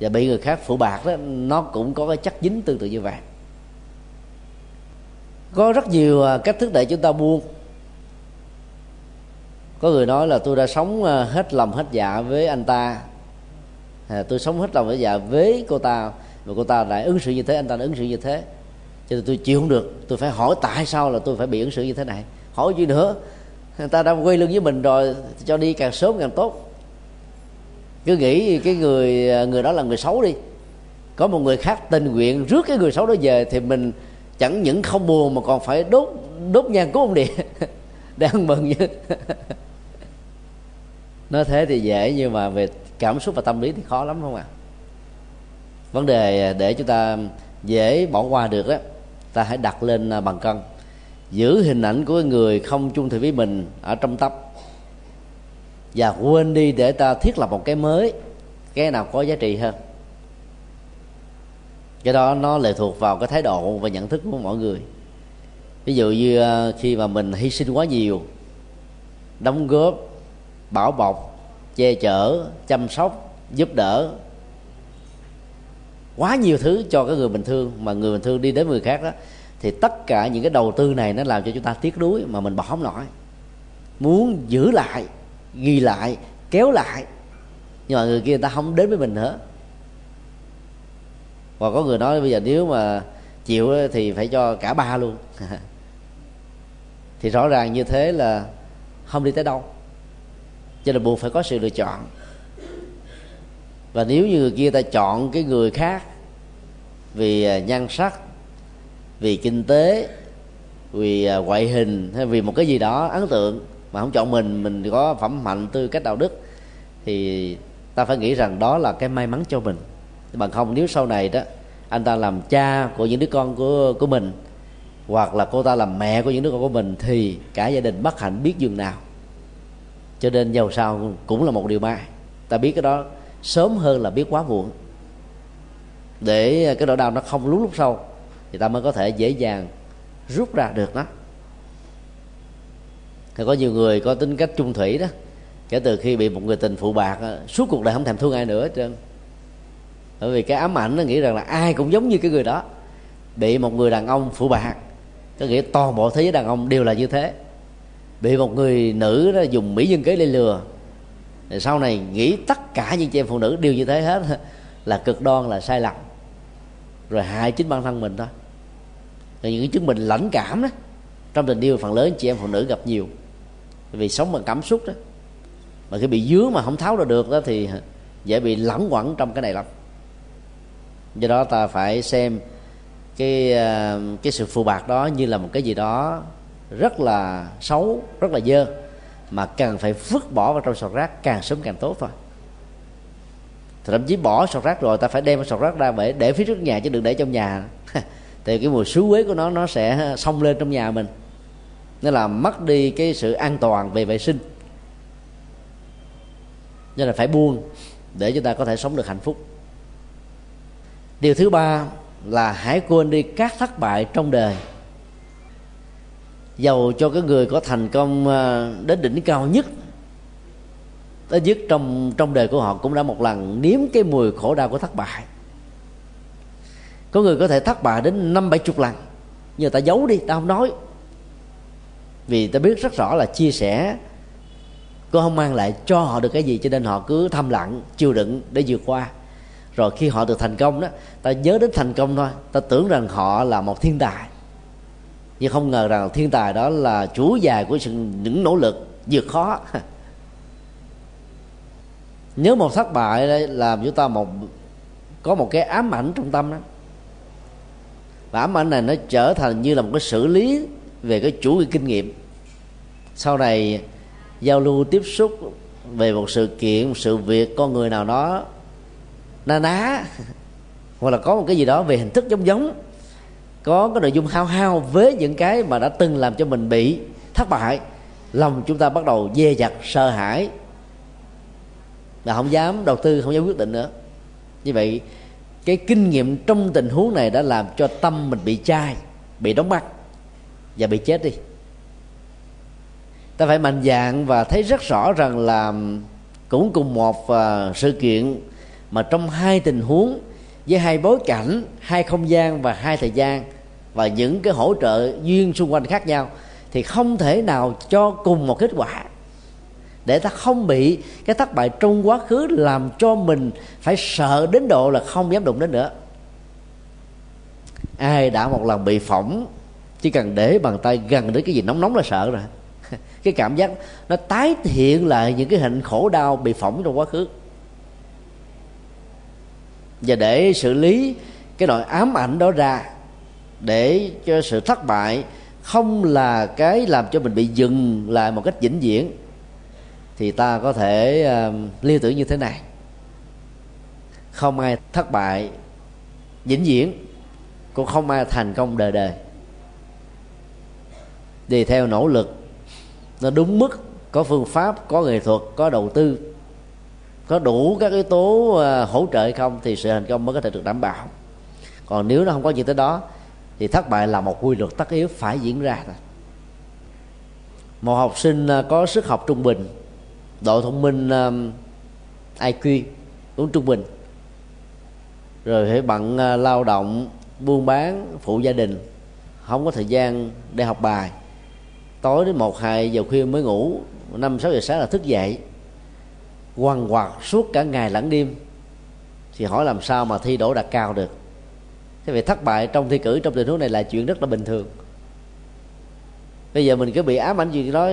và bị người khác phụ bạc đó, nó cũng có cái chất dính tương tự như vậy. Có rất nhiều à, cách thức để chúng ta buông. Có người nói là tôi đã sống à, hết lòng hết dạ với anh ta à, tôi sống hết lòng với dạ với cô ta và cô ta lại ứng xử như thế anh ta lại ứng xử như thế. Cho nên tôi chịu không được. Tôi phải hỏi tại sao là tôi phải bị ứng xử như thế này. Hỏi gì nữa? Người ta đã quay lưng với mình rồi cho đi càng sớm càng tốt. Cứ nghĩ cái người người đó là người xấu đi. Có một người khác tình nguyện rước cái người xấu đó về thì mình chẳng những không buồn mà còn phải đốt đốt nhang của ông địa. *laughs* Để ăn mừng chứ. *laughs* Nói thế thì dễ nhưng mà về cảm xúc và tâm lý thì khó lắm không ạ? À? vấn đề để chúng ta dễ bỏ qua được đó ta hãy đặt lên à, bằng cân. Giữ hình ảnh của người không chung thủy với mình ở trong tâm và quên đi để ta thiết lập một cái mới, cái nào có giá trị hơn. Cái đó nó lệ thuộc vào cái thái độ và nhận thức của mọi người. Ví dụ như à, khi mà mình hy sinh quá nhiều, đóng góp, bảo bọc che chở, chăm sóc, giúp đỡ quá nhiều thứ cho cái người bình thường mà người bình thường đi đến người khác đó, thì tất cả những cái đầu tư này nó làm cho chúng ta tiếc nuối mà mình bỏ không nổi. Muốn giữ lại, ghi lại, kéo lại. Nhưng mà người kia người ta không đến với mình nữa. Và có người nói bây giờ nếu mà chịu thì phải cho cả ba luôn. *laughs* Thì rõ ràng như thế là không đi tới đâu cho nên buộc phải có sự lựa chọn. Và nếu như người kia ta chọn cái người khác vì à, nhan sắc, vì kinh tế, vì à, ngoại hình hay vì một cái gì đó ấn tượng mà không chọn mình mình có phẩm hạnh tư cách đạo đức, thì ta phải nghĩ rằng đó là cái may mắn cho mình. Bằng không, nếu sau này đó, anh ta làm cha của những đứa con của của mình, hoặc là cô ta làm mẹ của những đứa con của mình, thì cả gia đình bất hạnh biết dường nào cho nên giàu sao cũng là một điều may. Ta biết cái đó sớm hơn là biết quá muộn. Để cái nỗi đau nó không lún lúc sâu, thì ta mới có thể dễ dàng rút ra được nó. Thì có nhiều người có tính cách trung thủy đó, kể từ khi bị một người tình phụ bạc ờ, suốt cuộc đời không thèm thương ai nữa hết trơn. Bởi vì cái ám ảnh nó nghĩ rằng là ai cũng giống như cái người đó. Bị một người đàn ông phụ bạc, có nghĩa toàn bộ thế giới đàn ông đều là như thế bị một người nữ đó dùng mỹ nhân kế để lừa. Thì sau này nghĩ tất cả những chị em phụ nữ đều như thế hết, là cực đoan, là sai lầm. Rồi hại chính bản thân mình thôi rồi những cái chứng bệnh lãnh cảm đó, trong tình yêu phần lớn chị em phụ nữ gặp nhiều. Vì sống bằng cảm xúc đó. Mà khi bị dướng mà không tháo ra được đó thì dễ bị lẳng quẩn trong cái này lắm. Do đó ta phải xem cái ờ, cái sự phù bạc đó như là một cái gì đó rất là xấu, rất là dơ, mà cần phải vứt bỏ vào trong sọt rác càng sớm càng tốt thôi. Thì thậm chí bỏ sọt rác rồi, ta phải đem sọt rác ra để để phía trước nhà chứ đừng để trong nhà. *laughs* Thì cái mùi xú quế của nó nó sẽ xông lên trong nhà mình. Nó làm mất đi cái sự an toàn về vệ sinh. Nên là phải buông, để chúng ta có thể sống được hạnh phúc. Điều thứ ba là hãy quên đi các thất bại trong đời giàu cho cái người có thành công ờ, đến đỉnh cao nhất. Tới nhất, trong trong đời của họ cũng đã một lần nếm cái mùi khổ đau của thất bại. Có người có thể thất bại đến năm bảy chục lần. Nhưng ta giấu đi, ta không nói. Vì ta biết rất rõ là chia sẻ có không mang lại cho họ được cái gì, cho nên họ cứ thầm lặng, chịu đựng để vượt qua. Rồi khi họ được thành công đó, ta nhớ đến thành công thôi. Ta tưởng rằng họ là một thiên tài nhưng không ngờ rằng thiên tài đó là chủ dài của sự những nỗ lực vượt khó. *laughs* Nhớ một thất bại đây làm chúng ta một, có một cái ám ảnh trong tâm đó. Và ám ảnh này nó trở thành như là một cái xử lý về cái chủ nghĩa kinh nghiệm. Sau này giao lưu tiếp xúc về một sự kiện, một sự việc, con người nào đó na ná, *laughs* hoặc là có một cái gì đó về hình thức giống giống có cái nội dung hao hao với những cái mà đã từng làm cho mình bị thất bại lòng chúng ta bắt đầu dè dặt sợ hãi. Là không dám đầu tư không dám quyết định nữa. Như vậy cái kinh nghiệm trong tình huống này đã làm cho tâm mình bị chai bị đóng băng và bị chết đi. Ta phải mạnh dạng và thấy rất rõ rằng là cũng cùng một uh, sự kiện mà trong hai tình huống với hai bối cảnh hai không gian và hai thời gian và những cái hỗ trợ duyên xung quanh khác nhau, thì không thể nào cho cùng một kết quả. Để ta không bị cái thất bại trong quá khứ làm cho mình phải sợ đến độ là không dám đụng đến nữa. Ai đã một lần bị phỏng, chỉ cần để bàn tay gần đến cái gì nóng nóng là sợ rồi. *laughs* Cái cảm giác nó tái hiện lại những cái hình khổ đau bị phỏng trong quá khứ. Và để xử lý cái nỗi ám ảnh đó ra để cho sự thất bại không là cái làm cho mình bị dừng lại một cách vĩnh viễn thì ta có thể uh, liên tưởng như thế này. Không ai thất bại vĩnh viễn cũng không ai thành công đời đời. Đi theo nỗ lực nó đúng mức có phương pháp có nghệ thuật có đầu tư có đủ các yếu tố uh, hỗ trợ hay không thì sự thành công mới có thể được đảm bảo. Còn nếu nó không có gì tới đó thì thất bại là một quy luật tất yếu phải diễn ra thôi. Một học sinh à, có sức học trung bình, độ thông minh à, IQ cũng trung bình. Rồi phải bận à, lao động, buôn bán, phụ gia đình, không có thời gian để học bài. Tối đến một, hai giờ khuya mới ngủ, năm, sáu giờ sáng là thức dậy. Quằn quặt suốt cả ngày lẫn đêm. Thì hỏi làm sao mà thi đỗ đạt cao được? Thế vậy thất bại trong thi cử, trong tình huống này là chuyện rất là bình thường. Bây giờ mình cứ bị ám ảnh gì đó,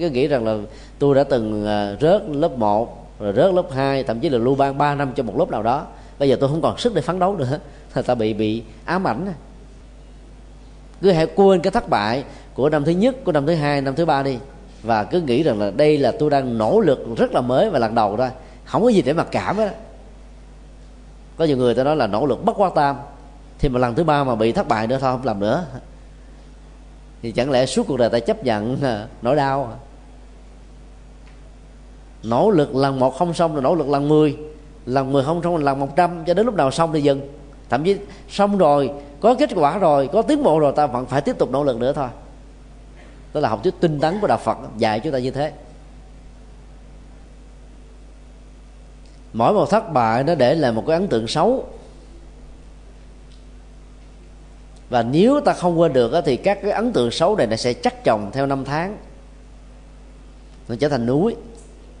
cứ nghĩ rằng là tôi đã từng à, rớt lớp 1 rồi rớt lớp 2 thậm chí là lưu ban 3 năm cho một lớp nào đó. Bây giờ tôi không còn sức để phấn đấu nữa, *laughs* là ta bị bị ám ảnh. Cứ hãy quên cái thất bại của năm thứ nhất, của năm thứ hai, năm thứ ba đi. Và cứ nghĩ rằng là đây là tôi đang nỗ lực rất là mới và lần đầu thôi. Không có gì để mặc cảm hết có nhiều người ta nói là nỗ lực bất quá tam thì mà lần thứ ba mà bị thất bại nữa thôi, không làm nữa. Thì chẳng lẽ suốt cuộc đời ta chấp nhận nỗi đau? Nỗ lực lần một không xong rồi nỗ lực lần mười. Lần mười không xong rồi lần một trăm, cho đến lúc nào xong thì dừng. Thậm chí xong rồi, có kết quả rồi, có tiến bộ rồi, ta vẫn phải tiếp tục nỗ lực nữa thôi. Đó là học thuyết tinh tấn của đạo phật, dạy chúng ta như thế. Mỗi một thất bại nó để lại một cái ấn tượng xấu. Và nếu ta không quên được thì các cái ấn tượng xấu này nó sẽ chắc chồng theo năm tháng. Nó trở thành núi.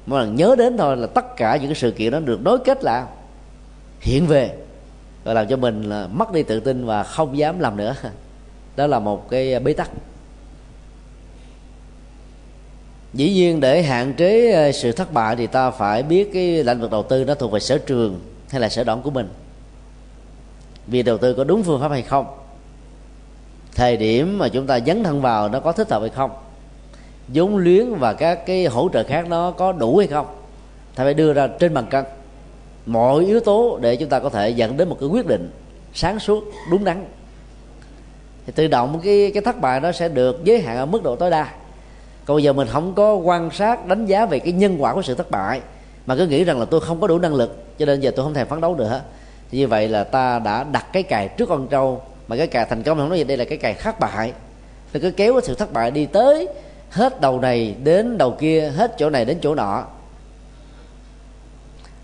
Mỗi lần nhớ đến thôi là tất cả những cái sự kiện đó được nối kết lại. Hiện về, và làm cho mình là mất đi tự tin và không dám làm nữa. *laughs* Đó là một cái bế tắc. Dĩ nhiên để hạn chế ờ, sự thất bại thì ta phải biết cái lĩnh vực đầu tư nó thuộc về sở trường hay là sở đoản của mình. Vì đầu tư có đúng phương pháp hay không? Thời điểm mà chúng ta dấn thân vào nó có thích hợp hay không? Vốn luyến và các cái hỗ trợ khác nó có đủ hay không? Ta phải đưa ra trên bàn cân mọi yếu tố để chúng ta có thể dẫn đến một cái quyết định sáng suốt, đúng đắn. Thì tự động cái cái thất bại nó sẽ được giới hạn ở mức độ tối đa. Còn bây giờ mình không có quan sát, đánh giá về cái nhân quả của sự thất bại, mà cứ nghĩ rằng là tôi không có đủ năng lực, cho nên giờ tôi không thèm phấn đấu nữa. Thì như vậy là ta đã đặt cái cài trước con trâu mà cái cài thành công không nói gì đây là cái cài thất bại. Nó cứ kéo cái sự thất bại đi tới hết đầu này đến đầu kia, hết chỗ này đến chỗ nọ.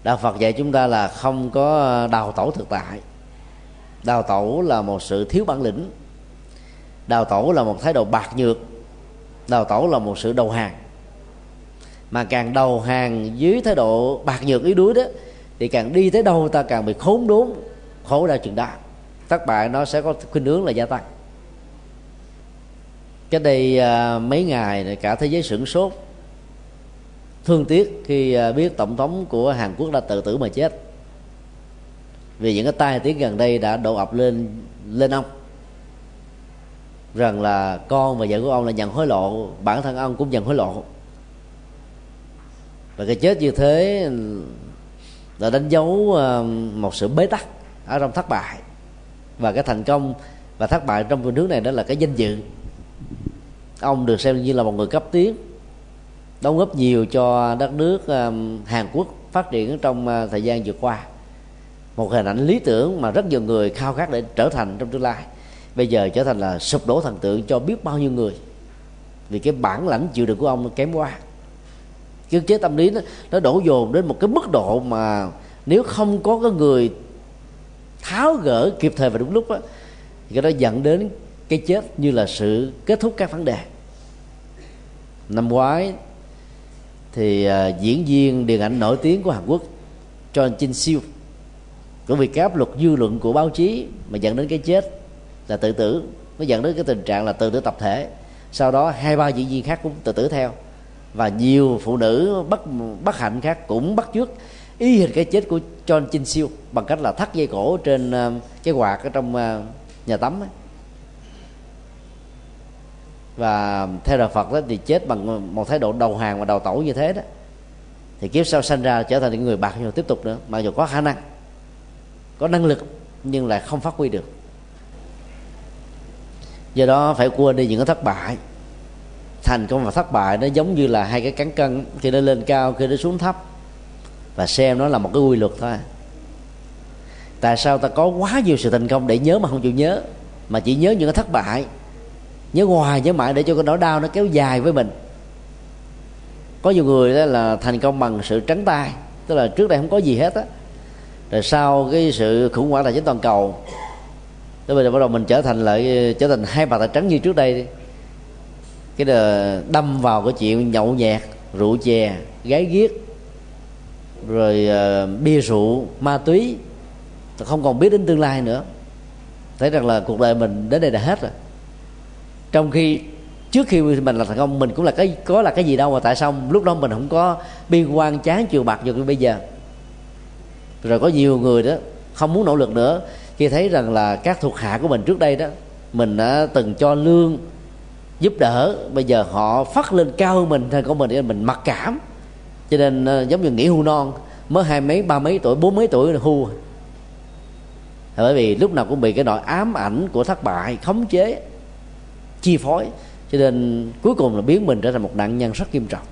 Đạo phật dạy chúng ta là không có đào tổ thực tại. Đào tổ là một sự thiếu bản lĩnh. Đào tổ là một thái độ bạc nhược. Đào tổ là một sự đầu hàng. Mà càng đầu hàng dưới thái độ bạc nhược, yếu đuối đó, thì càng đi tới đâu ta càng bị khốn đốn, khổ đau chừng đó thất bại nó sẽ có khuynh hướng là gia tăng. Cái đây à, mấy ngày cả thế giới sửng sốt, thương tiếc khi à, biết tổng thống của Hàn Quốc đã tự tử mà chết. Vì những cái tai tiếng gần đây đã đổ ập lên lên ông, rằng là con và vợ của ông là nhận hối lộ, bản thân ông cũng nhận hối lộ. Và cái chết như thế là đánh dấu à, một sự bế tắc ở trong thất bại và cái thành công và thất bại trong phương hướng này đó là cái danh dự. Ông được xem như là một người cấp tiến đóng góp nhiều cho đất nước um, Hàn Quốc phát triển trong uh, thời gian vừa qua. Một hình ảnh lý tưởng mà rất nhiều người khao khát để trở thành trong tương lai. Bây giờ trở thành là sụp đổ thần tượng cho biết bao nhiêu người. Vì cái bản lãnh chịu đựng của ông kém quá. Cái chế tâm lý nó, nó đổ dồn đến một cái mức độ mà nếu không có cái người tháo gỡ kịp thời và đúng lúc đó thì cái đó dẫn đến cái chết như là sự kết thúc các vấn đề. Năm ngoái thì uh, diễn viên điện ảnh nổi tiếng của Hàn Quốc John Jin Siêu cũng vì cái áp lực dư luận của báo chí mà dẫn đến cái chết là tự tử. Nó dẫn đến cái tình trạng là tự tử tập thể. Sau đó hai ba diễn viên khác cũng tự tử theo. Và nhiều phụ nữ bất bất hạnh khác cũng bắt chước y hình cái chết của John Jin Siêu bằng cách là thắt dây cổ trên ờ, cái quạt ở trong ờ, nhà tắm ấy. và theo đạo Phật đó thì chết bằng một thái độ đầu hàng và đầu tẩu như thế đó. Thì kiếp sau sanh ra trở thành những người bạc nhưng tiếp tục nữa, mặc dù có khả năng, có năng lực nhưng lại không phát huy được. Do đó phải quên đi những cái thất bại. Thành công và thất bại nó giống như là hai cái cán cân, khi nó lên cao, khi nó xuống thấp và xem nó là một cái quy luật thôi. Tại sao ta có quá nhiều sự thành công để nhớ mà không chịu nhớ? Mà chỉ nhớ những cái thất bại. Nhớ hoài, nhớ mãi để cho cái nỗi đau nó kéo dài với mình. Có nhiều người đó là thành công bằng sự trắng tay. Tức là trước đây không có gì hết á. Rồi sau cái sự khủng hoảng tài chính toàn cầu tới bây giờ bắt đầu mình trở thành lại, trở thành hai bà tài trắng như trước đây đi. Cái là đâm vào cái chuyện nhậu nhẹt, rượu chè, gái ghiếc rồi uh, bia rượu ma túy không còn biết đến tương lai nữa. Thấy rằng là cuộc đời mình đến đây là hết rồi. Trong khi trước khi mình là thành công mình cũng là cái có là cái gì đâu mà tại sao lúc đó mình không có bi quan chán chiều bạc như bây giờ? Rồi có nhiều người đó không muốn nỗ lực nữa khi thấy rằng là các thuộc hạ của mình trước đây đó mình đã từng cho lương giúp đỡ bây giờ họ phát lên cao hơn mình thành của mình để mình mặc cảm cho nên ờ, giống như nghỉ hưu non, mới hai mấy, ba mấy tuổi, bốn mấy tuổi là hưu bởi vì lúc nào cũng bị cái nỗi ám ảnh của thất bại, khống chế, chi phối. Cho nên cuối cùng là biến mình trở thành một nạn nhân rất nghiêm trọng.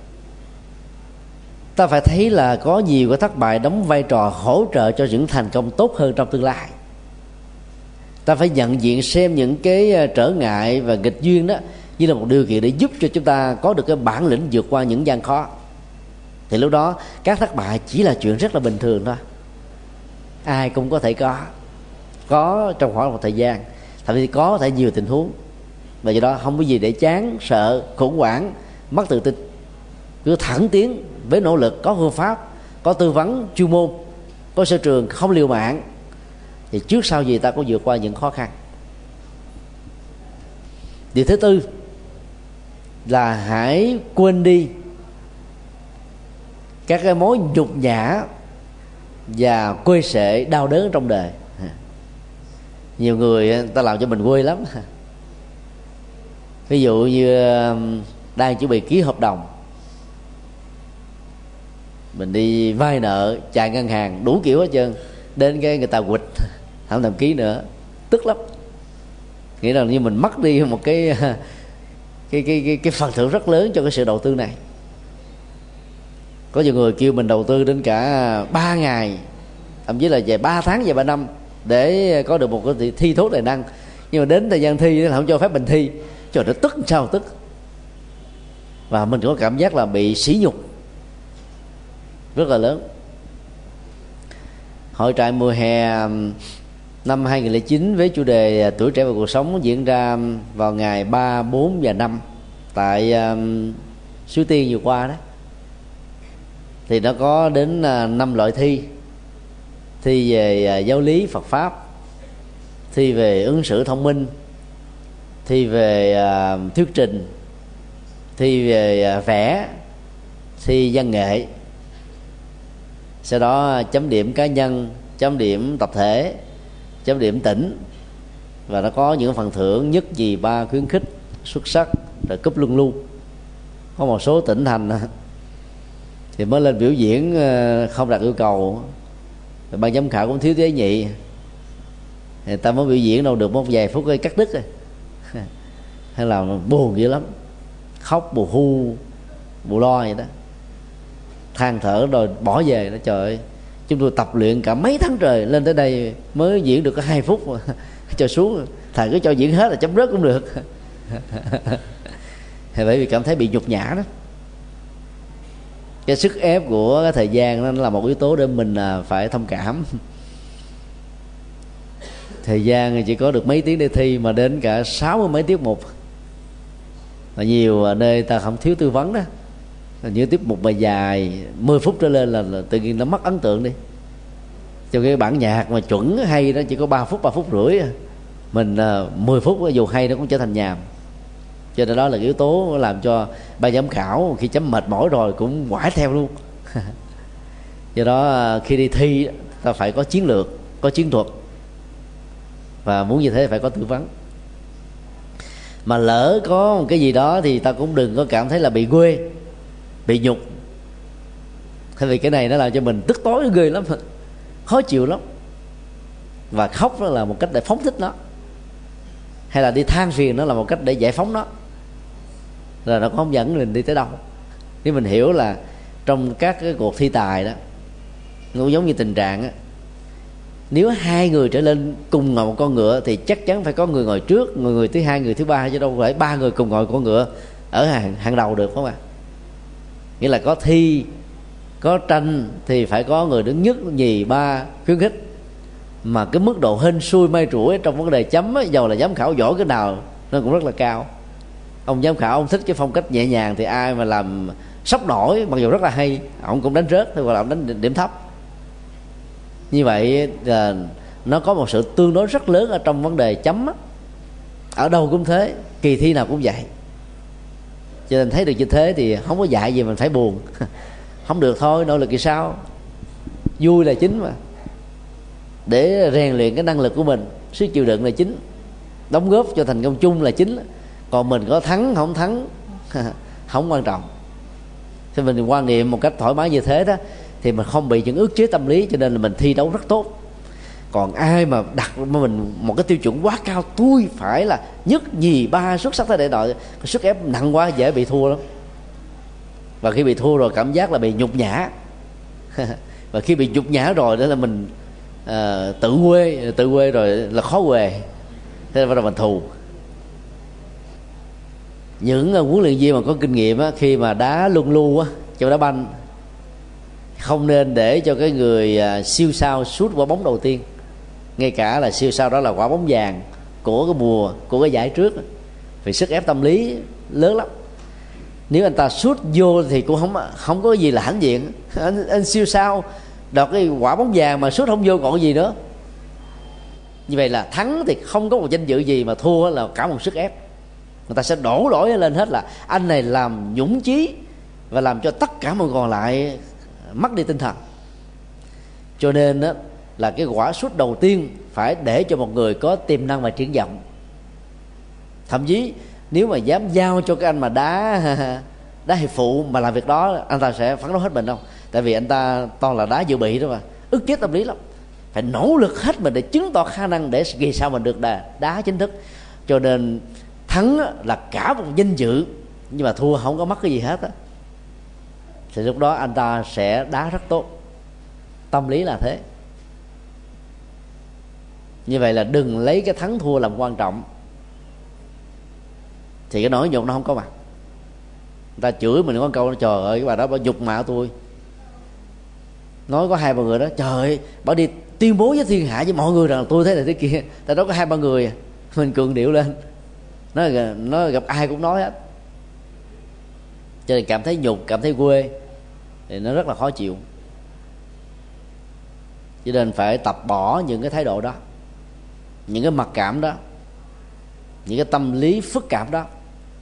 Ta phải thấy là có nhiều cái thất bại đóng vai trò hỗ trợ cho những thành công tốt hơn trong tương lai. Ta phải nhận diện xem những cái ờ, trở ngại và nghịch duyên đó như là một điều kiện để giúp cho chúng ta có được cái bản lĩnh vượt qua những gian khó thì lúc đó, các thất bại chỉ là chuyện rất là bình thường thôi. Ai cũng có thể có. Có trong khoảng một thời gian, thậm chí có thể nhiều tình huống. Và do đó không có gì để chán, sợ, khủng hoảng, mất tự tin. Cứ thẳng tiến với nỗ lực, có phương pháp, có tư vấn chuyên môn, có sở trường không liều mạng, thì trước sau gì ta có vượt qua những khó khăn. Điều thứ tư là hãy quên đi các cái mối nhục nhã và quê sệ đau đớn trong đời. Nhiều người ờ, ta làm cho mình quê lắm. Ví dụ như đang chuẩn bị ký hợp đồng. Mình đi vay nợ chạy ngân hàng đủ kiểu hết trơn. Đến cái người ta quỵt không thèm ký nữa. Tức lắm. Nghĩa là như mình mất đi một cái *laughs* cái cái cái, cái phần thưởng rất lớn cho cái sự đầu tư này có nhiều người kêu mình đầu tư đến cả ba ngày thậm chí là về ba tháng về ba năm để có được một cái thi thố tài năng. Nhưng mà đến thời gian thi nó không cho phép mình thi. Cho nó tức sao tức? Và mình có cảm giác là bị sỉ nhục. Rất là lớn. Hội trại mùa hè năm 2009 với chủ đề tuổi trẻ và cuộc sống diễn ra vào ngày 3, 4 và 5 tại um, Suối Tiên vừa qua đó thì nó có đến à, năm loại thi. Thi về à, giáo lý, Phật pháp. Thi về ứng xử thông minh. Thi về à, thuyết trình. Thi về vẽ. Thi văn nghệ. Sau đó chấm điểm cá nhân, chấm điểm tập thể, chấm điểm tỉnh. Và nó có những phần thưởng nhất gì ba khuyến khích xuất sắc, rồi cúp luân luôn có một số tỉnh thành thì mới lên biểu diễn ờ, không đạt yêu cầu. Ban giám khảo cũng thiếu tế nhị. Người ta mới biểu diễn đâu được một vài phút cái cắt đứt rồi. *laughs* Hay là buồn dữ lắm. Khóc, bù hu, bù lo vậy đó. Than thở rồi bỏ về đó, trời ơi. Chúng tôi tập luyện cả mấy tháng trời, lên tới đây mới diễn được có hai phút mà. *laughs* Cho xuống, thầy cứ cho diễn hết là chấm rớt cũng được. *laughs* Thì bởi vì cảm thấy bị nhục nhã đó cái sức ép của cái thời gian nó là một yếu tố để mình à, phải thông cảm. Thời gian chỉ có được mấy tiếng để thi mà đến cả sáu mươi mấy tiết mục. Và nhiều à, nơi ta không thiếu tư vấn đó. Những tiết mục mà dài 10 phút trở lên là, là tự nhiên nó mất ấn tượng đi. Cho cái bản nhạc mà chuẩn hay đó chỉ có 3 phút 3 phút rưỡi à. mình uh, 10 phút dù hay nó cũng trở thành nhàm cho nên đó là yếu tố làm cho ban giám khảo khi chấm mệt mỏi rồi cũng quải theo luôn. *laughs* Do đó à, khi đi thi, ta phải có chiến lược, có chiến thuật. Và muốn như thế phải có tư vấn. Mà lỡ có một cái gì đó thì ta cũng đừng có cảm thấy là bị quê, bị nhục. Tại vì cái này nó làm cho mình tức tối ghê lắm. *laughs* Khó chịu lắm. Và khóc đó là một cách để phóng thích nó. Hay là đi than phiền nó là một cách để giải phóng nó là nó không dẫn mình đi tới đâu. Nếu mình hiểu là trong các cái cuộc thi tài đó nó giống như tình trạng á nếu hai người trở lên cùng ngồi một con ngựa thì chắc chắn phải có người ngồi trước người người thứ hai người thứ ba chứ đâu phải ba người cùng ngồi con ngựa ở hàng hàng đầu được không ạ? Nghĩa là có thi có tranh thì phải có người đứng nhất nhì ba khuyến khích. Mà cái mức độ hên xui may rủi trong vấn đề chấm ấy, dầu là giám khảo giỏi cái nào nó cũng rất là cao ông giám khảo, ông thích cái phong cách nhẹ nhàng thì ai mà làm sốc nổi, mặc dù rất là hay, ông cũng đánh rớt thôi gọi là ông đánh điểm thấp. Như vậy là nó có một sự tương đối rất lớn ở trong vấn đề chấm á. ở đâu cũng thế, kỳ thi nào cũng vậy. Cho nên thấy được như thế thì không có dạy gì mình phải buồn. *laughs* Không được thôi, nỗ lực thì sao? Vui là chính mà. Để rèn luyện cái năng lực của mình, sức chịu đựng là chính. Đóng góp cho thành công chung là chính còn mình có thắng không thắng *laughs* không quan trọng. Thì mình quan niệm một cách thoải mái như thế đó thì mình không bị những ước chế tâm lý cho nên là mình thi đấu rất tốt. Còn ai mà đặt mình một cái tiêu chuẩn quá cao tôi phải là nhất nhì ba xuất sắc tới đại đội sức ép nặng quá dễ bị thua lắm. Và khi bị thua rồi cảm giác là bị nhục nhã. *laughs* Và khi bị nhục nhã rồi đó là mình uh, tự quê tự quê rồi là khó quê thế là bắt đầu mình thù những ờ, huấn luyện viên mà có kinh nghiệm á, khi mà đá luân lưu á, trong đá banh không nên để cho cái người à, siêu sao sút quả bóng đầu tiên. Ngay cả là siêu sao đó là quả bóng vàng của cái mùa của cái giải trước vì sức ép tâm lý lớn lắm. Nếu anh ta sút vô thì cũng không không có gì là hãnh diện. Anh, anh siêu sao đọt cái quả bóng vàng mà sút không vô còn gì nữa. Như vậy là thắng thì không có một danh dự gì mà thua là cả một sức ép người ta sẽ đổ lỗi lên hết là anh này làm nhũng chí và làm cho tất cả mọi còn lại mất đi tinh thần. Cho nên đó, là cái quả sút đầu tiên phải để cho một người có tiềm năng và triển vọng. Thậm chí nếu mà dám giao cho cái anh mà đá *laughs* đá hiệp phụ mà làm việc đó anh ta sẽ phấn đấu hết mình không tại vì anh ta toàn là đá dự bị đó mà ức chế tâm lý lắm. Phải nỗ lực hết mình để chứng tỏ khả năng để vì sao mình được đá, đá chính thức. Cho nên thắng là cả một danh dự, nhưng mà thua không có mất cái gì hết á. Thì lúc đó anh ta sẽ đá rất tốt. Tâm lý là thế. Như vậy là đừng lấy cái thắng thua làm quan trọng. Thì cái nỗi nhục nó không có mặt. Người ta chửi mình có câu, trời ơi, cái bà đó bà dục mạo tôi. Nói có hai ba người đó, trời ơi, bà đi tuyên bố với thiên hạ với mọi người rằng tôi thế này thế kia. Tại đó có hai ba người à. mình cường điệu lên nó nó gặp ai cũng nói hết. Cho nên cảm thấy nhục, cảm thấy quê, thì nó rất là khó chịu. Cho nên phải tập bỏ những cái thái độ đó, những cái mặc cảm đó, những cái tâm lý phức cảm đó,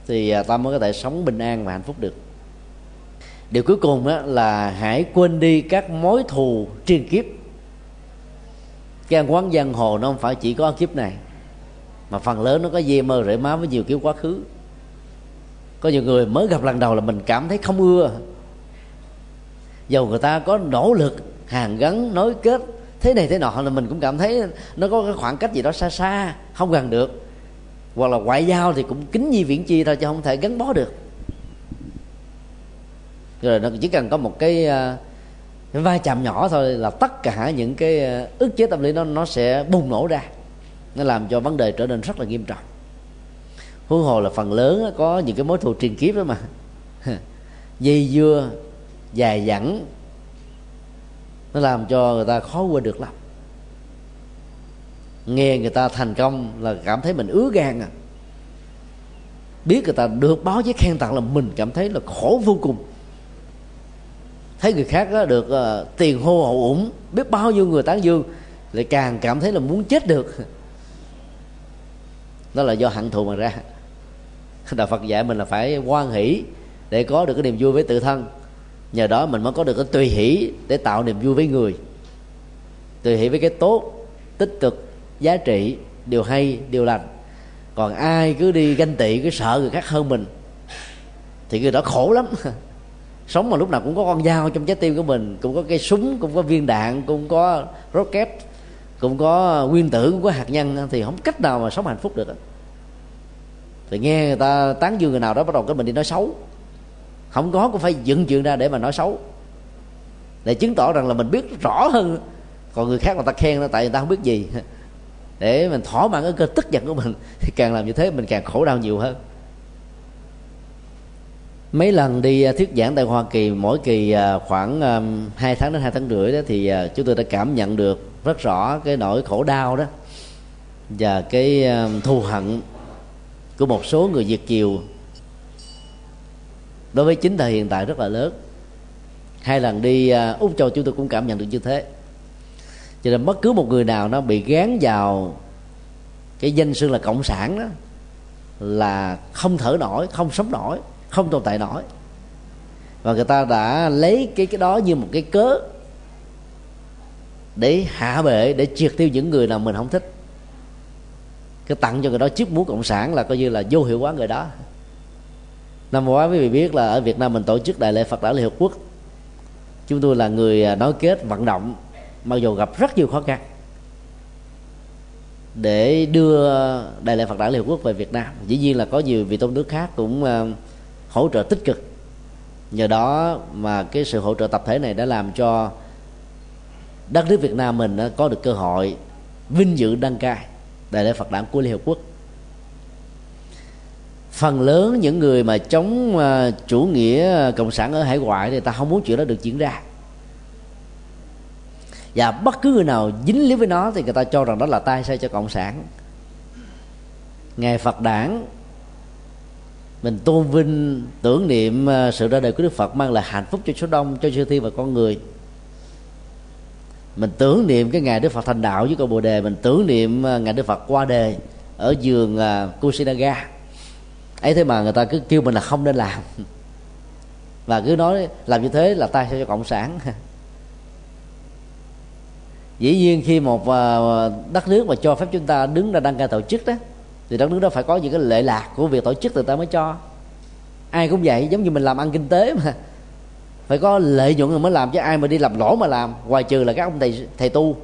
thì à, ta mới có thể sống bình an và hạnh phúc được. Điều cuối cùng đó là hãy quên đi các mối thù triền kiếp. Cái ăn quán giang hồ nó không phải chỉ có kiếp này mà phần lớn nó có dê mơ rễ má với nhiều kiểu quá khứ. Có nhiều người mới gặp lần đầu là mình cảm thấy không ưa. Dầu người ta có nỗ lực hàn gắn nối kết thế này thế nọ là mình cũng cảm thấy nó có cái khoảng cách gì đó xa xa không gần được. Hoặc là ngoại giao thì cũng kính nhi viễn chi thôi chứ không thể gắn bó được. Rồi nó chỉ cần có một cái, cái vai chạm nhỏ thôi là tất cả những cái à, ức chế tâm lý nó nó sẽ bùng nổ ra nó làm cho vấn đề trở nên rất là nghiêm trọng. Huống hồ là phần lớn có những cái mối thù truyền kiếp đó mà. *laughs* Dây dưa dài dẳng nó làm cho người ta khó quên được lắm. Nghe người ta thành công là cảm thấy mình ứa gan à. Biết người ta được báo với khen tặng là mình cảm thấy là khổ vô cùng. Thấy người khác đó được uh, tiền hô hậu ủng biết bao nhiêu người tán dương lại càng cảm thấy là muốn chết được. *laughs* đó là do hận thù mà ra. Đạo phật dạy mình là phải quan hỷ để có được cái niềm vui với tự thân. Nhờ đó mình mới có được cái tùy hỷ để tạo niềm vui với người. Tùy hỷ với cái tốt, tích cực, giá trị, điều hay, điều lành. Còn ai cứ đi ganh tị, cứ sợ người khác hơn mình, thì người đó khổ lắm. *laughs* Sống mà lúc nào cũng có con dao trong trái tim của mình, cũng có cây súng, cũng có viên đạn, cũng có rocket cũng có nguyên tử cũng có hạt nhân, thì không cách nào mà sống hạnh phúc được thì nghe người ta tán dương người nào đó bắt đầu cái mình đi nói xấu. Không có, cũng phải dựng chuyện ra để mà nói xấu. Để chứng tỏ rằng là mình biết rõ hơn. Còn người khác mà ta khen nó tại người ta không biết gì. Để mình thỏa mãn cái cơ tức giận của mình, thì càng làm như thế mình càng khổ đau nhiều hơn mấy lần đi à, thuyết giảng tại Hoa Kỳ, mỗi kỳ à, khoảng à, 2 tháng đến hai tháng rưỡi đó thì chúng tôi đã cảm nhận được rất rõ cái nỗi khổ đau đó và cái thù hận của một số người Việt kiều đối với chính thời hiện tại rất là lớn. Hai lần đi úc châu chúng tôi cũng cảm nhận được như thế. Cho nên bất cứ một người nào nó bị gán vào cái danh xưng là cộng sản đó là không thở nổi, không sống nổi không tồn tại nổi. Và người ta đã lấy cái cái đó như một cái cớ để hạ bệ để triệt tiêu những người nào mình không thích. Cái tặng cho người đó chiếc mũ cộng sản là coi như là vô hiệu hóa người đó. Năm ngoái quý vị biết là ở Việt Nam mình tổ chức đại lễ Phật đản Liên Hợp Quốc. Chúng tôi là người à, nói kết vận động mặc dù gặp rất nhiều khó khăn để đưa đại lễ Phật đản Liên Hợp Quốc về Việt Nam. Dĩ nhiên là có nhiều vị tôn đức khác cũng uh, hỗ trợ tích cực. Nhờ đó mà cái sự hỗ trợ tập thể này đã làm cho đất nước Việt Nam mình có được cơ hội vinh dự đăng cai đại lễ Phật đản của Liên Hợp Quốc. Phần lớn những người mà chống à, chủ nghĩa à, cộng sản ở hải ngoại thì ta không muốn chuyện đó được diễn ra. Và bất cứ người nào dính líu với nó thì người ta cho rằng đó là tay sai cho cộng sản. Ngày phật đản mình tôn vinh, tưởng niệm à, sự ra đời của đức phật mang lại hạnh phúc cho số đông, cho chư thiên và con người. Mình tưởng niệm cái ngày đức phật thành đạo với câu bồ đề, mình tưởng niệm à, ngày đức phật qua đề ở giường à, kusinaga ấy thế mà người ta cứ kêu mình là không nên làm. *laughs* Và cứ nói, làm như thế là tay cho cộng sản. *laughs* Dĩ nhiên khi một đất nước mà cho phép chúng ta đứng ra đăng cai tổ chức đó thì đất nước đó phải có những cái lệ lạc của việc tổ chức người ta mới cho. Ai cũng vậy, giống như mình làm ăn kinh tế mà. Phải có lợi nhuận rồi mới làm, chứ ai mà đi làm lỗ mà làm, ngoài trừ là các ông thầy thầy tu.